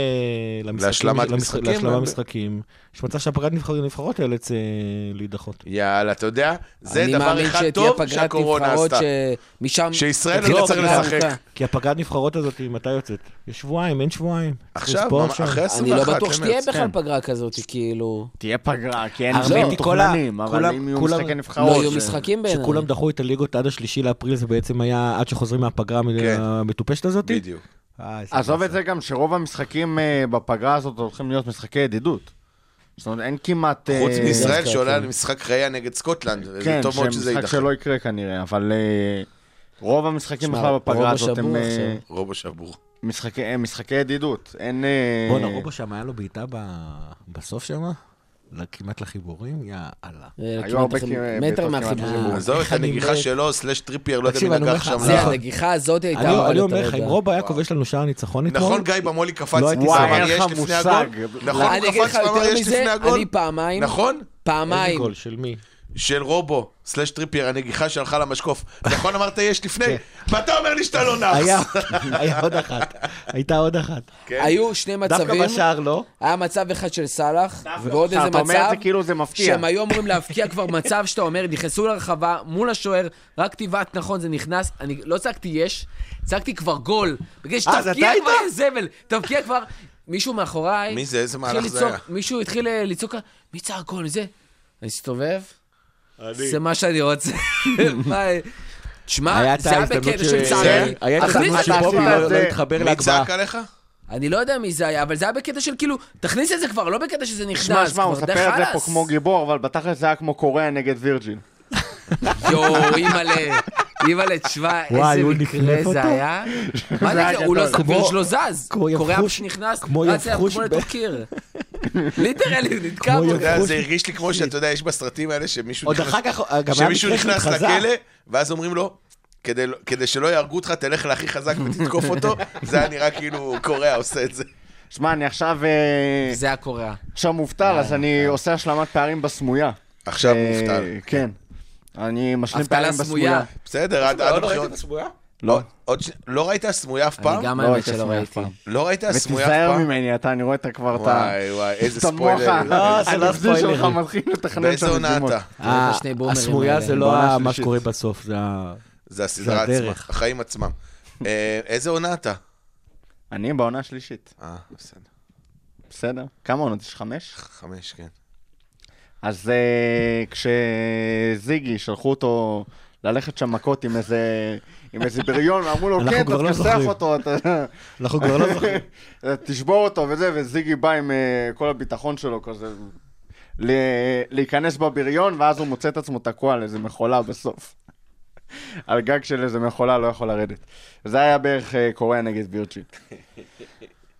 Speaker 6: למשחקים-
Speaker 5: להשלמת
Speaker 6: למשח-
Speaker 5: משחקים.
Speaker 6: יש מצב שהפגרת נבחר- נבחרות האלה יצא להידחות.
Speaker 5: יאללה, אתה יודע, זה
Speaker 3: אני
Speaker 5: דבר
Speaker 3: מאמין
Speaker 5: אחד
Speaker 3: שתהיה
Speaker 5: טוב
Speaker 3: פגרת
Speaker 5: שהקורונה
Speaker 3: נבחרות
Speaker 5: עשתה.
Speaker 3: שמשם...
Speaker 5: שישראל לא צריך לשחק.
Speaker 6: כי הפגרת נבחרות הזאת, מתי יוצאת? יש שבועיים, אין שבועיים.
Speaker 5: עכשיו. אחרי
Speaker 3: אני לא
Speaker 5: 21
Speaker 3: בטוח שתהיה
Speaker 5: למרץ.
Speaker 3: בכלל
Speaker 4: כן.
Speaker 3: פגרה כזאת, כאילו...
Speaker 4: תהיה פגרה, כי אין
Speaker 6: הרבה
Speaker 4: משחקים
Speaker 6: מכל ה-
Speaker 4: מתוכננים, אבל אם יהיו משחקי
Speaker 3: לא
Speaker 4: נבחרות...
Speaker 3: יהיו
Speaker 4: ש-
Speaker 3: משחקים בעיניי.
Speaker 6: שכולם דחו את הליגות עד השלישי לאפריל, זה בעצם היה עד שחוזרים מהפגרה
Speaker 5: כן.
Speaker 6: המטופשת הזאת?
Speaker 5: בדיוק.
Speaker 6: אה,
Speaker 4: עזוב. את זה גם שרוב המשחקים אה, בפגרה הזאת הולכים להיות משחקי ידידות. זאת אומרת, אין כמעט...
Speaker 5: חוץ
Speaker 4: אה,
Speaker 5: מישראל
Speaker 3: דווקא,
Speaker 5: שעולה
Speaker 3: כן.
Speaker 5: על משחק ראייה נגד סקוטלנד, זה
Speaker 4: כן,
Speaker 5: טוב מאוד שזה יידחה.
Speaker 4: שלא יקרה כנראה, אבל רוב המשחקים בכלל בפגרה הזאת הם.
Speaker 5: רובו שבור.
Speaker 4: משחקי ידידות. אין...
Speaker 6: בואנה, רובו שם היה לו בעיטה ב- בסוף שם? כמעט לחיבורים? יאללה.
Speaker 3: אה,
Speaker 4: היו הרבה
Speaker 3: מטר
Speaker 4: כמעט
Speaker 3: מהחיבור.
Speaker 4: לחיבור.
Speaker 5: עזוב את הנגיחה. שלו, slash טריפייר, לא יודע מי נגח שם.
Speaker 3: זה,
Speaker 5: לא.
Speaker 3: הנגיחה הזאת הייתה...
Speaker 6: אני אומר לך, אם. רובו היה כובש לנו שער ניצחון אתמול,
Speaker 5: נכון, גיא במולי קפץ,
Speaker 6: לא
Speaker 5: וואי,
Speaker 4: אין
Speaker 5: יש
Speaker 4: לך
Speaker 5: לפני
Speaker 4: מושג.
Speaker 5: הגול? נכון, הוא קפץ ואמר יש לפני הגול?
Speaker 3: אני פעמיים,
Speaker 5: נכון?
Speaker 6: איזה
Speaker 3: פעמיים,
Speaker 6: גול של מי?
Speaker 5: של רובו, slash טריפייר, הנגיחה שהלכה למשקוף. נכון אמרת יש לפני? ואתה אומר לי שאתה לא נאחס.
Speaker 6: היה, עוד אחת. הייתה עוד אחת.
Speaker 5: כן.
Speaker 3: היו שני
Speaker 6: דווקא
Speaker 3: מצבים,
Speaker 6: בשער לא.
Speaker 3: היה מצב אחד של סאלח, ועוד איזה
Speaker 4: אתה אומר את
Speaker 3: מצב,
Speaker 4: זה כאילו זה מפתיע.
Speaker 3: שהם היו אמורים להבקיע כבר מצב שאתה אומר, נכנסו לרחבה מול השוער, רק תבעט נכון, זה נכנס, אני לא צעקתי יש, צעקתי כבר גול. בגלל
Speaker 6: אז אתה
Speaker 3: שתבקיע
Speaker 6: היית?
Speaker 3: כבר, זבל, תבקיע כבר. מישהו מאחוריי,
Speaker 5: מי זה? איזה מהלך זה היה?
Speaker 3: מישהו התחיל אה, לצעוק, מי צעק גול? זה? אני מסתובב, זה מה שאני רוצה. תשמע, זה היה בקטע של צעק.
Speaker 6: כן, היה את ההזדמנות
Speaker 3: כבר.
Speaker 6: לא- התחבר
Speaker 5: מי
Speaker 6: להגבהה.
Speaker 5: צעק עליך?
Speaker 3: אני לא יודע מי זה היה, אבל זה היה בקטע של כאילו, תכניס את זה כבר, לא בקטע שזה נכנס.
Speaker 4: שמע, שמע, הוא מספר את זה פה. כמו גיבור, אבל בתכל'ס זה היה כמו קוריאה נגד וירג'יל.
Speaker 3: יואו, אימא'לה, אימא'לה, תשמע, איזה מקרה זה
Speaker 6: אותו.
Speaker 3: היה. מה זה, הוא לא. הווירג' לא זז. קוריאה
Speaker 6: יבחוש-
Speaker 3: פשוט נכנס,
Speaker 6: כמו
Speaker 3: רץ אליו כמו
Speaker 6: ב-
Speaker 3: לתוך קיר. ליטרלי, הוא נתקע בו.
Speaker 5: זה הרגיש לי כמו שאתה יודע, יש בסרטים האלה שמישהו נכנס-. לכלא, ואז אומרים לו, כדי, כדי שלא יהרגו אותך, תלך להכי חזק ותתקוף אותו, זה היה נראה כאילו קוריאה עושה את זה.
Speaker 4: שמע, אני עכשיו אה,
Speaker 3: זה הקוריאה.
Speaker 4: עכשיו מובטל, אז אני עושה השלמת פערים בסמויה.
Speaker 5: עכשיו
Speaker 4: אה,
Speaker 5: מובטל.
Speaker 4: כן. אני משלים
Speaker 3: סמויה.
Speaker 4: בסמויה.
Speaker 5: בסדר, עד הבחירות.
Speaker 4: לא.
Speaker 5: עוד ש- לא ראית סמויה אף פעם?
Speaker 3: אני גם
Speaker 4: לא
Speaker 3: האמת
Speaker 4: ראיתי
Speaker 3: שלא ראיתי.
Speaker 5: לא ראית סמויה אף
Speaker 4: ותיזהר
Speaker 5: פעם?
Speaker 4: ממני, אתה, אני רואה את כבר את ה...
Speaker 5: וואי וואי, איזה
Speaker 4: את
Speaker 5: ספוילר.
Speaker 6: לא, לא
Speaker 4: הנבזי שלך. מתחיל לתכנן?
Speaker 6: אה,
Speaker 3: שני בומרים
Speaker 6: הסמויה. זה לא
Speaker 4: בעונה
Speaker 6: ה- מה. שקורה בסוף, זה ה...
Speaker 5: זה הסדרה עצמה. החיים עצמם. אה, איזה עונה אתה?
Speaker 4: אני בעונה השלישית.
Speaker 5: אה, בסדר.
Speaker 4: בסדר. כמה עונות? יש חמש?
Speaker 5: חמש, כן.
Speaker 4: אז אה, כשזיגי שלחו אותו ללכת שם מכות עם איזה, עם איזה בריון, ואמרו לו, כן,
Speaker 6: לא
Speaker 4: תכסח
Speaker 6: זוכרים."
Speaker 4: אותו, אתה-
Speaker 6: אנחנו כבר לא זוכרים.
Speaker 4: תשבור אותו וזה, וזיגי בא עם אה, כל הביטחון שלו כזה, להיכנס בבריון, ואז הוא מוצא את עצמו תקוע על איזה מכולה בסוף. על גג של איזה מכולה, לא יכול לרדת. זה היה בערך אה, קוריאה נגד וירג'י.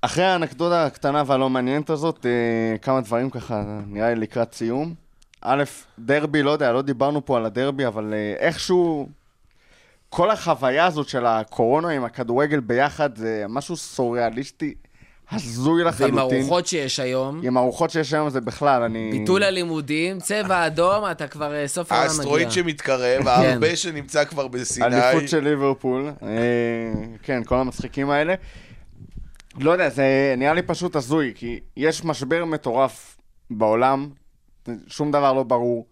Speaker 4: אחרי האנקדוטה הקטנה והלא מעניינת הזאת, אה, כמה דברים ככה, נראה לי לקראת סיום. א', דרבי, לא יודע, לא דיברנו פה על הדרבי, אבל אה, איכשהו, כל החוויה הזאת של הקורונה עם הכדורגל ביחד, זה משהו סוריאליסטי, הזוי
Speaker 3: ועם
Speaker 4: לחלוטין.
Speaker 3: הארוחות שיש היום,
Speaker 4: עם הארוחות שיש היום זה בכלל, אני...
Speaker 3: ביטול הלימודים, צבע אדום, אתה כבר אה, סוף העולם מגיע.
Speaker 5: האסטרואיד שמתקרב, הרבה שנמצא כבר בסיני.
Speaker 4: אליפות של ליברפול, כן, כל המצחיקים האלה. לא יודע, זה נראה לי פשוט הזוי, כי יש משבר מטורף בעולם, שום דבר לא ברור,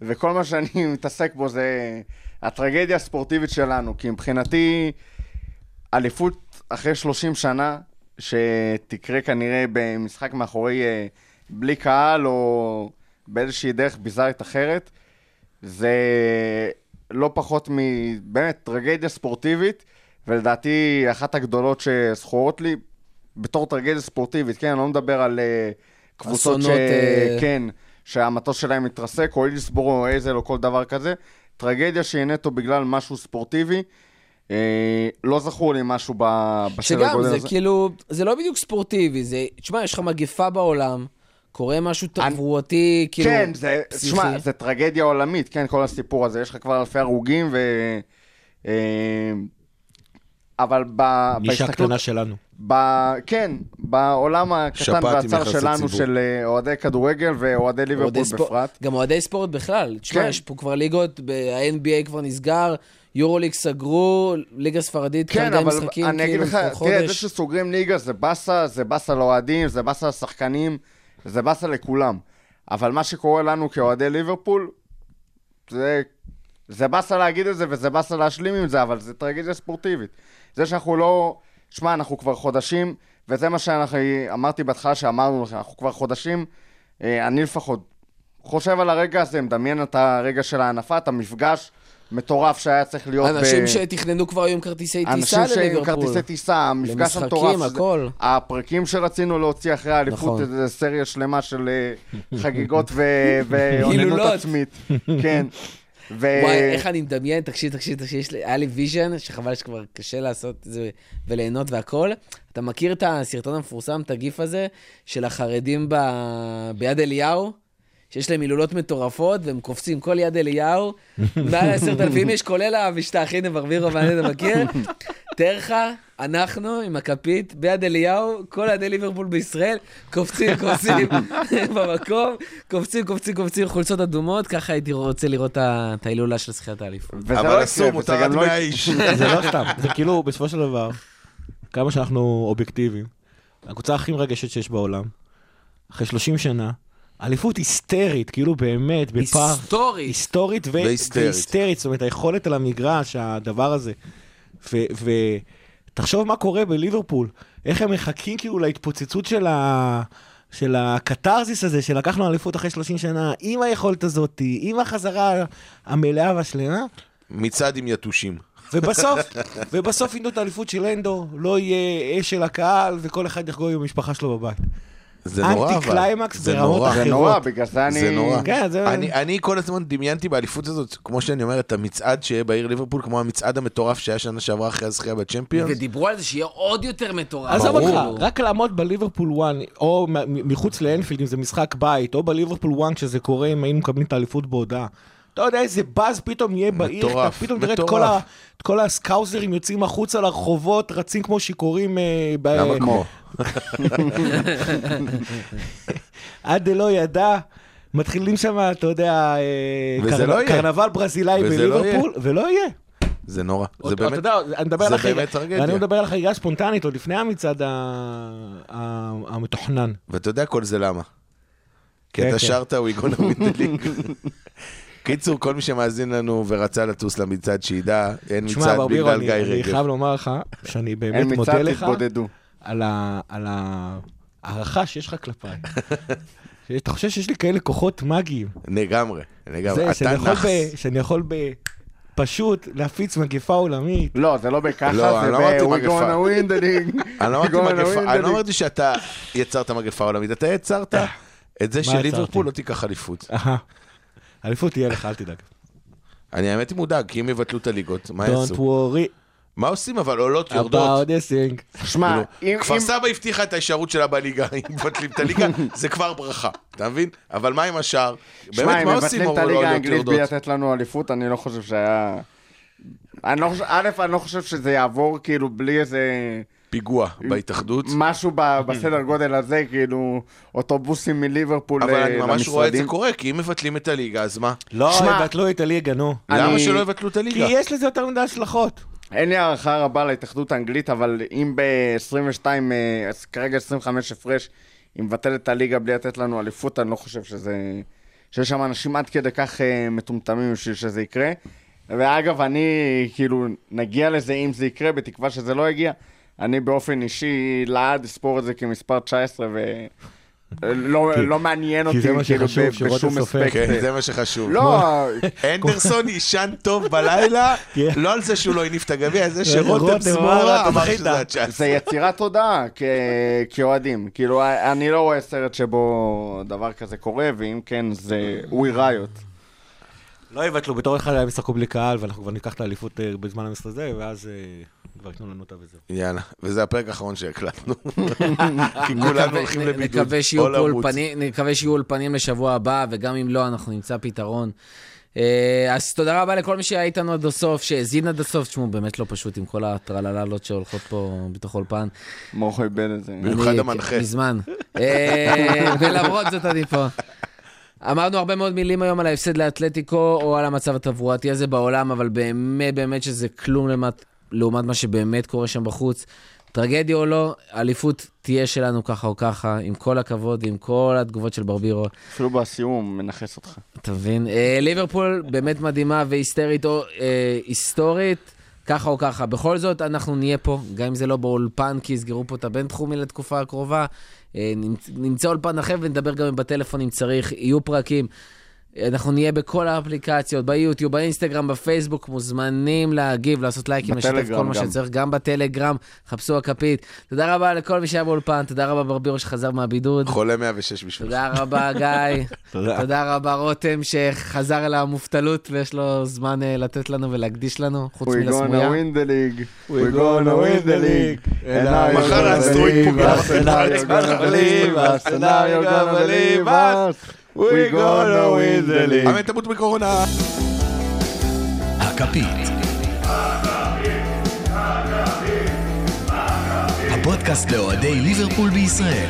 Speaker 4: וכל מה שאני מתעסק בו זה הטרגדיה הספורטיבית שלנו, כי מבחינתי, אליפות אחרי 30 שנה, שתקרה כנראה במשחק מאחורי, אה, בלי קהל, או באיזושהי דרך ביזארית אחרת, זה לא פחות מבאמת טרגדיה ספורטיבית, ולדעתי אחת הגדולות שזכורות לי בתור טרגדיה ספורטיבית, כן, אני לא מדבר על uh, קבוצות ש...
Speaker 3: אה,
Speaker 4: כן, שהמטוס שלהם מתרסק, או אילסבורו או איזל או כל דבר כזה. טרגדיה שהיא נטו בגלל משהו ספורטיבי. אה, לא זכור לי משהו ב- בסדר
Speaker 3: שגם,
Speaker 4: גודל
Speaker 3: זה
Speaker 4: הזה.
Speaker 3: כאילו, זה לא בדיוק ספורטיבי, זה, תשמע, יש לך מגפה בעולם, קורה משהו תברואתי, כאילו,
Speaker 4: כן, זה,
Speaker 3: פסיכי.
Speaker 4: תשמע, זה טרגדיה עולמית, כן, כל הסיפור הזה, יש לך כבר אלפי הרוגים, ו... אה, אבל ב...
Speaker 6: נישה
Speaker 4: בהסתכלות,
Speaker 6: קטנה שלנו.
Speaker 4: ב... כן, בעולם הקטן והצר שלנו. של אה, אוהדי כדורגל ואוהדי ליברפול
Speaker 3: ספורט-
Speaker 4: בפרט.
Speaker 3: גם אוהדי ספורט בכלל. תשמע,
Speaker 4: כן.
Speaker 3: יש פה כבר ליגות, ה-NBA כבר נסגר, יורוליג סגרו, ליגה ספרדית,
Speaker 4: כן,
Speaker 3: כרגע
Speaker 4: אבל
Speaker 3: משחקים,
Speaker 4: אני אגיד
Speaker 3: כאילו,
Speaker 4: לך, תראה, זה
Speaker 3: חודש.
Speaker 4: שסוגרים ליגה זה באסה, זה באסה לאוהדים, זה באסה לשחקנים, זה באסה לכולם. אבל מה שקורה לנו כאוהדי ליברפול, זה, זה באסה להגיד את זה וזה באסה להשלים עם זה, אבל זה טרגדיה ספורטיבית. זה שאנחנו לא... שמע, אנחנו כבר חודשים, וזה מה שאנחנו... אמרתי בהתחלה שאמרנו לכם, אנחנו כבר חודשים, אה, אני לפחות חושב על הרגע הזה, מדמיין את הרגע של ההנפה, את המפגש מטורף שהיה צריך להיות
Speaker 3: אנשים
Speaker 4: ב...
Speaker 3: שתכננו כבר היום כרטיסי טיסה
Speaker 4: אנשים שעם
Speaker 3: לליברפול.
Speaker 4: כרטיסי טיסה, המפגש
Speaker 3: למשחקים,
Speaker 4: המטורף. שזה-
Speaker 3: הכל.
Speaker 4: הפרקים שרצינו להוציא אחרי האליפות,
Speaker 3: נכון.
Speaker 4: זה סריה שלמה של אה, חגיגות ו- ואוננות
Speaker 3: הילולות.
Speaker 4: עצמית. כן. ו...
Speaker 3: וואי, איך אני מדמיין, תקשיב, תקשיב, תקשיב, לי- היה לי vision, שחבל שכבר קשה לעשות את זה וליהנות והכל. אתה מכיר את הסרטון המפורסם, את הגיף הזה, של החרדים ב... ביד אליהו? שיש להם הילולות מטורפות, והם קופצים כל יד אליהו, מעל עשרת אלפים יש, כולל הנה ברבירו ואני, אתה מכיר? תאר לך, אנחנו עם הכפית ביד אליהו, כל אוהדי ליברפול בישראל, קופצים, קופצים במקום, קופצים, קופצים, קופצים, חולצות אדומות, ככה הייתי רוצה לראות את ההילולה של זכיית האליפות.
Speaker 4: לא
Speaker 5: אבל אסור,
Speaker 4: וזה
Speaker 5: מותר עד
Speaker 4: לא
Speaker 5: 100
Speaker 4: יקרה.
Speaker 5: איש.
Speaker 6: זה לא סתם, זה כאילו, בסופו של דבר, כמה שאנחנו אובייקטיביים, הקבוצה הכי מרגשת שיש בעולם, אחרי 30 שנה, אליפות היסטרית, כאילו באמת, בפער...
Speaker 3: היסטורית.
Speaker 6: היסטורית ו-
Speaker 5: והיסטרית.
Speaker 6: והיסטרית, זאת אומרת, היכולת על המגרש, הדבר הזה. ותחשוב מה קורה בליברפול, איך הם מחכים כאילו להתפוצצות של ה... של הקתרזיס הזה, שלקחנו אליפות אחרי 30 שנה, עם היכולת הזאת, עם החזרה המלאה והשלמה,
Speaker 5: מצעד עם יתושים.
Speaker 6: ובסוף, ובסוף ייתנו את האליפות של אנדו, לא יהיה אש של הקהל, וכל אחד יחגוג עם המשפחה שלו בבית.
Speaker 5: זה נורא, אבל.
Speaker 6: אנטי קליימקס
Speaker 5: זה
Speaker 6: ברמות
Speaker 5: נורא.
Speaker 4: זה
Speaker 6: אחרות.
Speaker 4: נורא, בגלל זה אני...
Speaker 5: זה נורא.
Speaker 6: כן, זה...
Speaker 5: אני, אני כל הזמן דמיינתי באליפות הזאת, כמו שאני אומר, את המצעד שיהיה בעיר ליברפול, כמו המצעד המטורף שהיה שנה שעברה אחרי הזכייה בצ'מפיונס.
Speaker 3: ודיברו על זה שיהיה עוד יותר מטורף.
Speaker 6: עזוב. אותך, רק לעמוד בליברפול 1, או מחוץ לאנפילד, אם זה משחק בית, או בליברפול 1, כשזה קורה, אם היינו מקבלים את האליפות בהודעה. אתה יודע איזה באז פתאום יהיה בעיר, אתה
Speaker 5: מטורף,
Speaker 6: פתאום תראה את. כל, ה, את כל הסקאוזרים יוצאים החוצה לרחובות, רצים כמו שיכורים, אה, ב-
Speaker 5: למה כמו?
Speaker 6: עד דלא ידע, מתחילים שם, אתה יודע, אה, קרנ-
Speaker 5: לא.
Speaker 6: קרנבל ברזילאי
Speaker 5: לא
Speaker 6: בליברפול, ולא יהיה.
Speaker 5: זה נורא. זה
Speaker 6: אתה
Speaker 5: באמת...
Speaker 6: יודע, אני מדבר
Speaker 5: זה
Speaker 6: על החגיגה-
Speaker 5: באמת טרגדיה.
Speaker 6: אני מדבר על חגיגה ספונטנית, עוד לפני המצעד המתוכנן.
Speaker 5: ואתה יודע כל זה למה. כי
Speaker 6: כן,
Speaker 5: אתה
Speaker 6: כן.
Speaker 5: שרת We gonna win the league. קיצור, כל מי שמאזין לנו ורצה לטוס למצעד, שידע, אין מצעד בגלל
Speaker 6: אני
Speaker 5: גיא
Speaker 6: אני
Speaker 5: רגב.
Speaker 6: חייב לומר לך שאני באמת מודה לך. על ההערכה שיש לך כלפיי. אתה חושב שיש לי כאלה כוחות מאגיים.
Speaker 5: לגמרי, לגמרי.
Speaker 6: זה, שאני יכול. ב- שאני יכול ב- פשוט להפיץ מגפה עולמית.
Speaker 4: לא, זה לא בככה,
Speaker 5: לא,
Speaker 4: זה
Speaker 5: אני
Speaker 4: ב-
Speaker 5: לא מגפה.
Speaker 4: gonna win the league.
Speaker 5: אני לא אמרתי אני לא. אמרתי שאתה יצרת מגפה עולמית, אתה יצרת את זה שליברפול? לא תיקח אליפות.
Speaker 6: אליפות תהיה לך, אל תדאג.
Speaker 5: אני האמת מודאג, כי אם יבטלו את הליגות, מה
Speaker 6: Don't
Speaker 5: יעשו?
Speaker 6: worry
Speaker 5: מה עושים אבל עולות יורדות?
Speaker 6: about this thing.
Speaker 4: שמע, אם...
Speaker 5: כאילו, כפר
Speaker 4: אם-
Speaker 5: סבא הבטיחה את ההישארות שלה בליגה, אם מבטלים את הליגה, זה כבר ברכה, אתה מבין? אבל מה עם השאר?
Speaker 4: שמע,
Speaker 5: באמת,
Speaker 4: אם
Speaker 5: מה עושים
Speaker 4: מבטלים את
Speaker 5: אם
Speaker 4: הליגה האנגלית
Speaker 5: יורדות?
Speaker 4: בלי לתת לנו אליפות, אני לא חושב שהיה... אני לא א', אני לא חושב שזה יעבור כאילו בלי איזה
Speaker 5: פיגוע בהתאחדות.
Speaker 4: משהו ב- בסדר גודל הזה, כאילו אוטובוסים מליברפול
Speaker 5: אבל אני
Speaker 4: ל-
Speaker 5: ממש רואה את זה
Speaker 4: למשרדים.
Speaker 5: קורה, כי אם מבטלים את הליגה, אז מה?
Speaker 6: לא, יבטלו את הליגה, נו.
Speaker 4: אני-
Speaker 5: למה שלא יבטלו את
Speaker 6: כי
Speaker 5: הליגה?
Speaker 6: יש לזה יותר מדי השלכות.
Speaker 4: אין לי הערכה רבה להתאחדות האנגלית, אבל אם ב-22, כרגע 25 הפרש, היא מבטלת את הליגה בלי לתת לנו אליפות, אני לא חושב שזה... שיש שם אנשים עד כדי כך אה, מטומטמים בשביל שזה יקרה. ואגב, אני, כאילו, נגיע לזה אם זה יקרה, בתקווה שזה לא יגיע. אני באופן אישי לעד אספור את זה כמספר 19, ולא
Speaker 6: כי-
Speaker 4: לא מעניין
Speaker 6: כי
Speaker 4: אותי,
Speaker 6: זה מה
Speaker 4: כאילו,
Speaker 6: שחשוב,
Speaker 4: בשום. אספקט.
Speaker 5: כן, זה מה שחשוב.
Speaker 4: לא,
Speaker 5: אנדרסון יישן טוב בלילה,
Speaker 6: כן.
Speaker 5: לא על זה שהוא לא הניף את הגביע, זה
Speaker 6: רותם
Speaker 5: שרותם סמורה
Speaker 6: "אתה
Speaker 5: אמר
Speaker 6: זכית".
Speaker 5: שזה הצ'אנס.
Speaker 4: זה יצירת תודעה כאוהדים. כאילו, אני לא רואה סרט שבו דבר כזה קורה, ואם כן, זה ווי ראיות.
Speaker 6: לא יבטלו, בתור אחד הם ישחקו בלי קהל, ואנחנו כבר ניקח את האליפות אה, בזמן המשחק הזה, ואז אה, כבר ייתנו לנו אותה וזהו.
Speaker 5: יאללה, וזה הפרק האחרון שהקלטנו. כי כולנו הולכים לבידוד.
Speaker 3: נקווה שיהיו
Speaker 5: או לרוץ.
Speaker 3: אולפנים, נקווה שיהיו אולפנים לשבוע הבא, וגם אם לא, אנחנו נמצא פתרון. אה, אז תודה רבה לכל מי שהיה איתנו עד הסוף, שהאזין עד הסוף. תשמעו, באמת לא פשוט עם כל הטרללות שהולכות פה בתוך
Speaker 4: איבד את זה.
Speaker 5: במיוחד המנחה.
Speaker 3: מזמן. ולמרות זאת אני פה. אמרנו הרבה מאוד מילים היום על ההפסד לאתלטיקו, או על המצב התברואתי הזה בעולם, אבל באמת באמת שזה כלום לעומת, לעומת מה שבאמת קורה שם בחוץ. טרגדיה או לא, האליפות תהיה שלנו ככה או ככה, עם כל הכבוד, עם כל התגובות של ברבירו.
Speaker 4: אפילו בסיום מנכס אותך.
Speaker 3: אתה מבין? אה, ליברפול באמת מדהימה והיסטרית או אה, היסטורית, ככה או ככה. בכל זאת, אנחנו נהיה פה, גם אם זה לא באולפן, כי יסגרו פה את הבינתחומי לתקופה הקרובה. אה, נמצ- נמצא אולפן אחר ונדבר גם בטלפון אם צריך, יהיו פרקים. אנחנו נהיה בכל האפליקציות, ביוטיוב, באינסטגרם, בפייסבוק, מוזמנים להגיב, לעשות לייקים, לשתף כל מה. שצריך, גם בטלגרם, חפשו הכפית. תודה רבה לכל מי שהיה באולפן, תודה רבה ברבירו שחזר מהבידוד.
Speaker 5: חולה 106 בשבילך.
Speaker 3: תודה רבה, גיא.
Speaker 6: תודה.
Speaker 3: תודה רבה, רותם, שחזר אל המובטלות ויש לו זמן אה, לתת לנו ולהקדיש לנו, חוץ
Speaker 4: We gonna
Speaker 3: מלסמויה.
Speaker 4: win the league.
Speaker 6: We gonna win the league.
Speaker 5: מחר האסטרואיד פוגע
Speaker 4: We gonna win the league.
Speaker 5: אמן תמות בקורונה.
Speaker 2: הכפית.
Speaker 1: הפודקאסט לאוהדי ליברפול בישראל.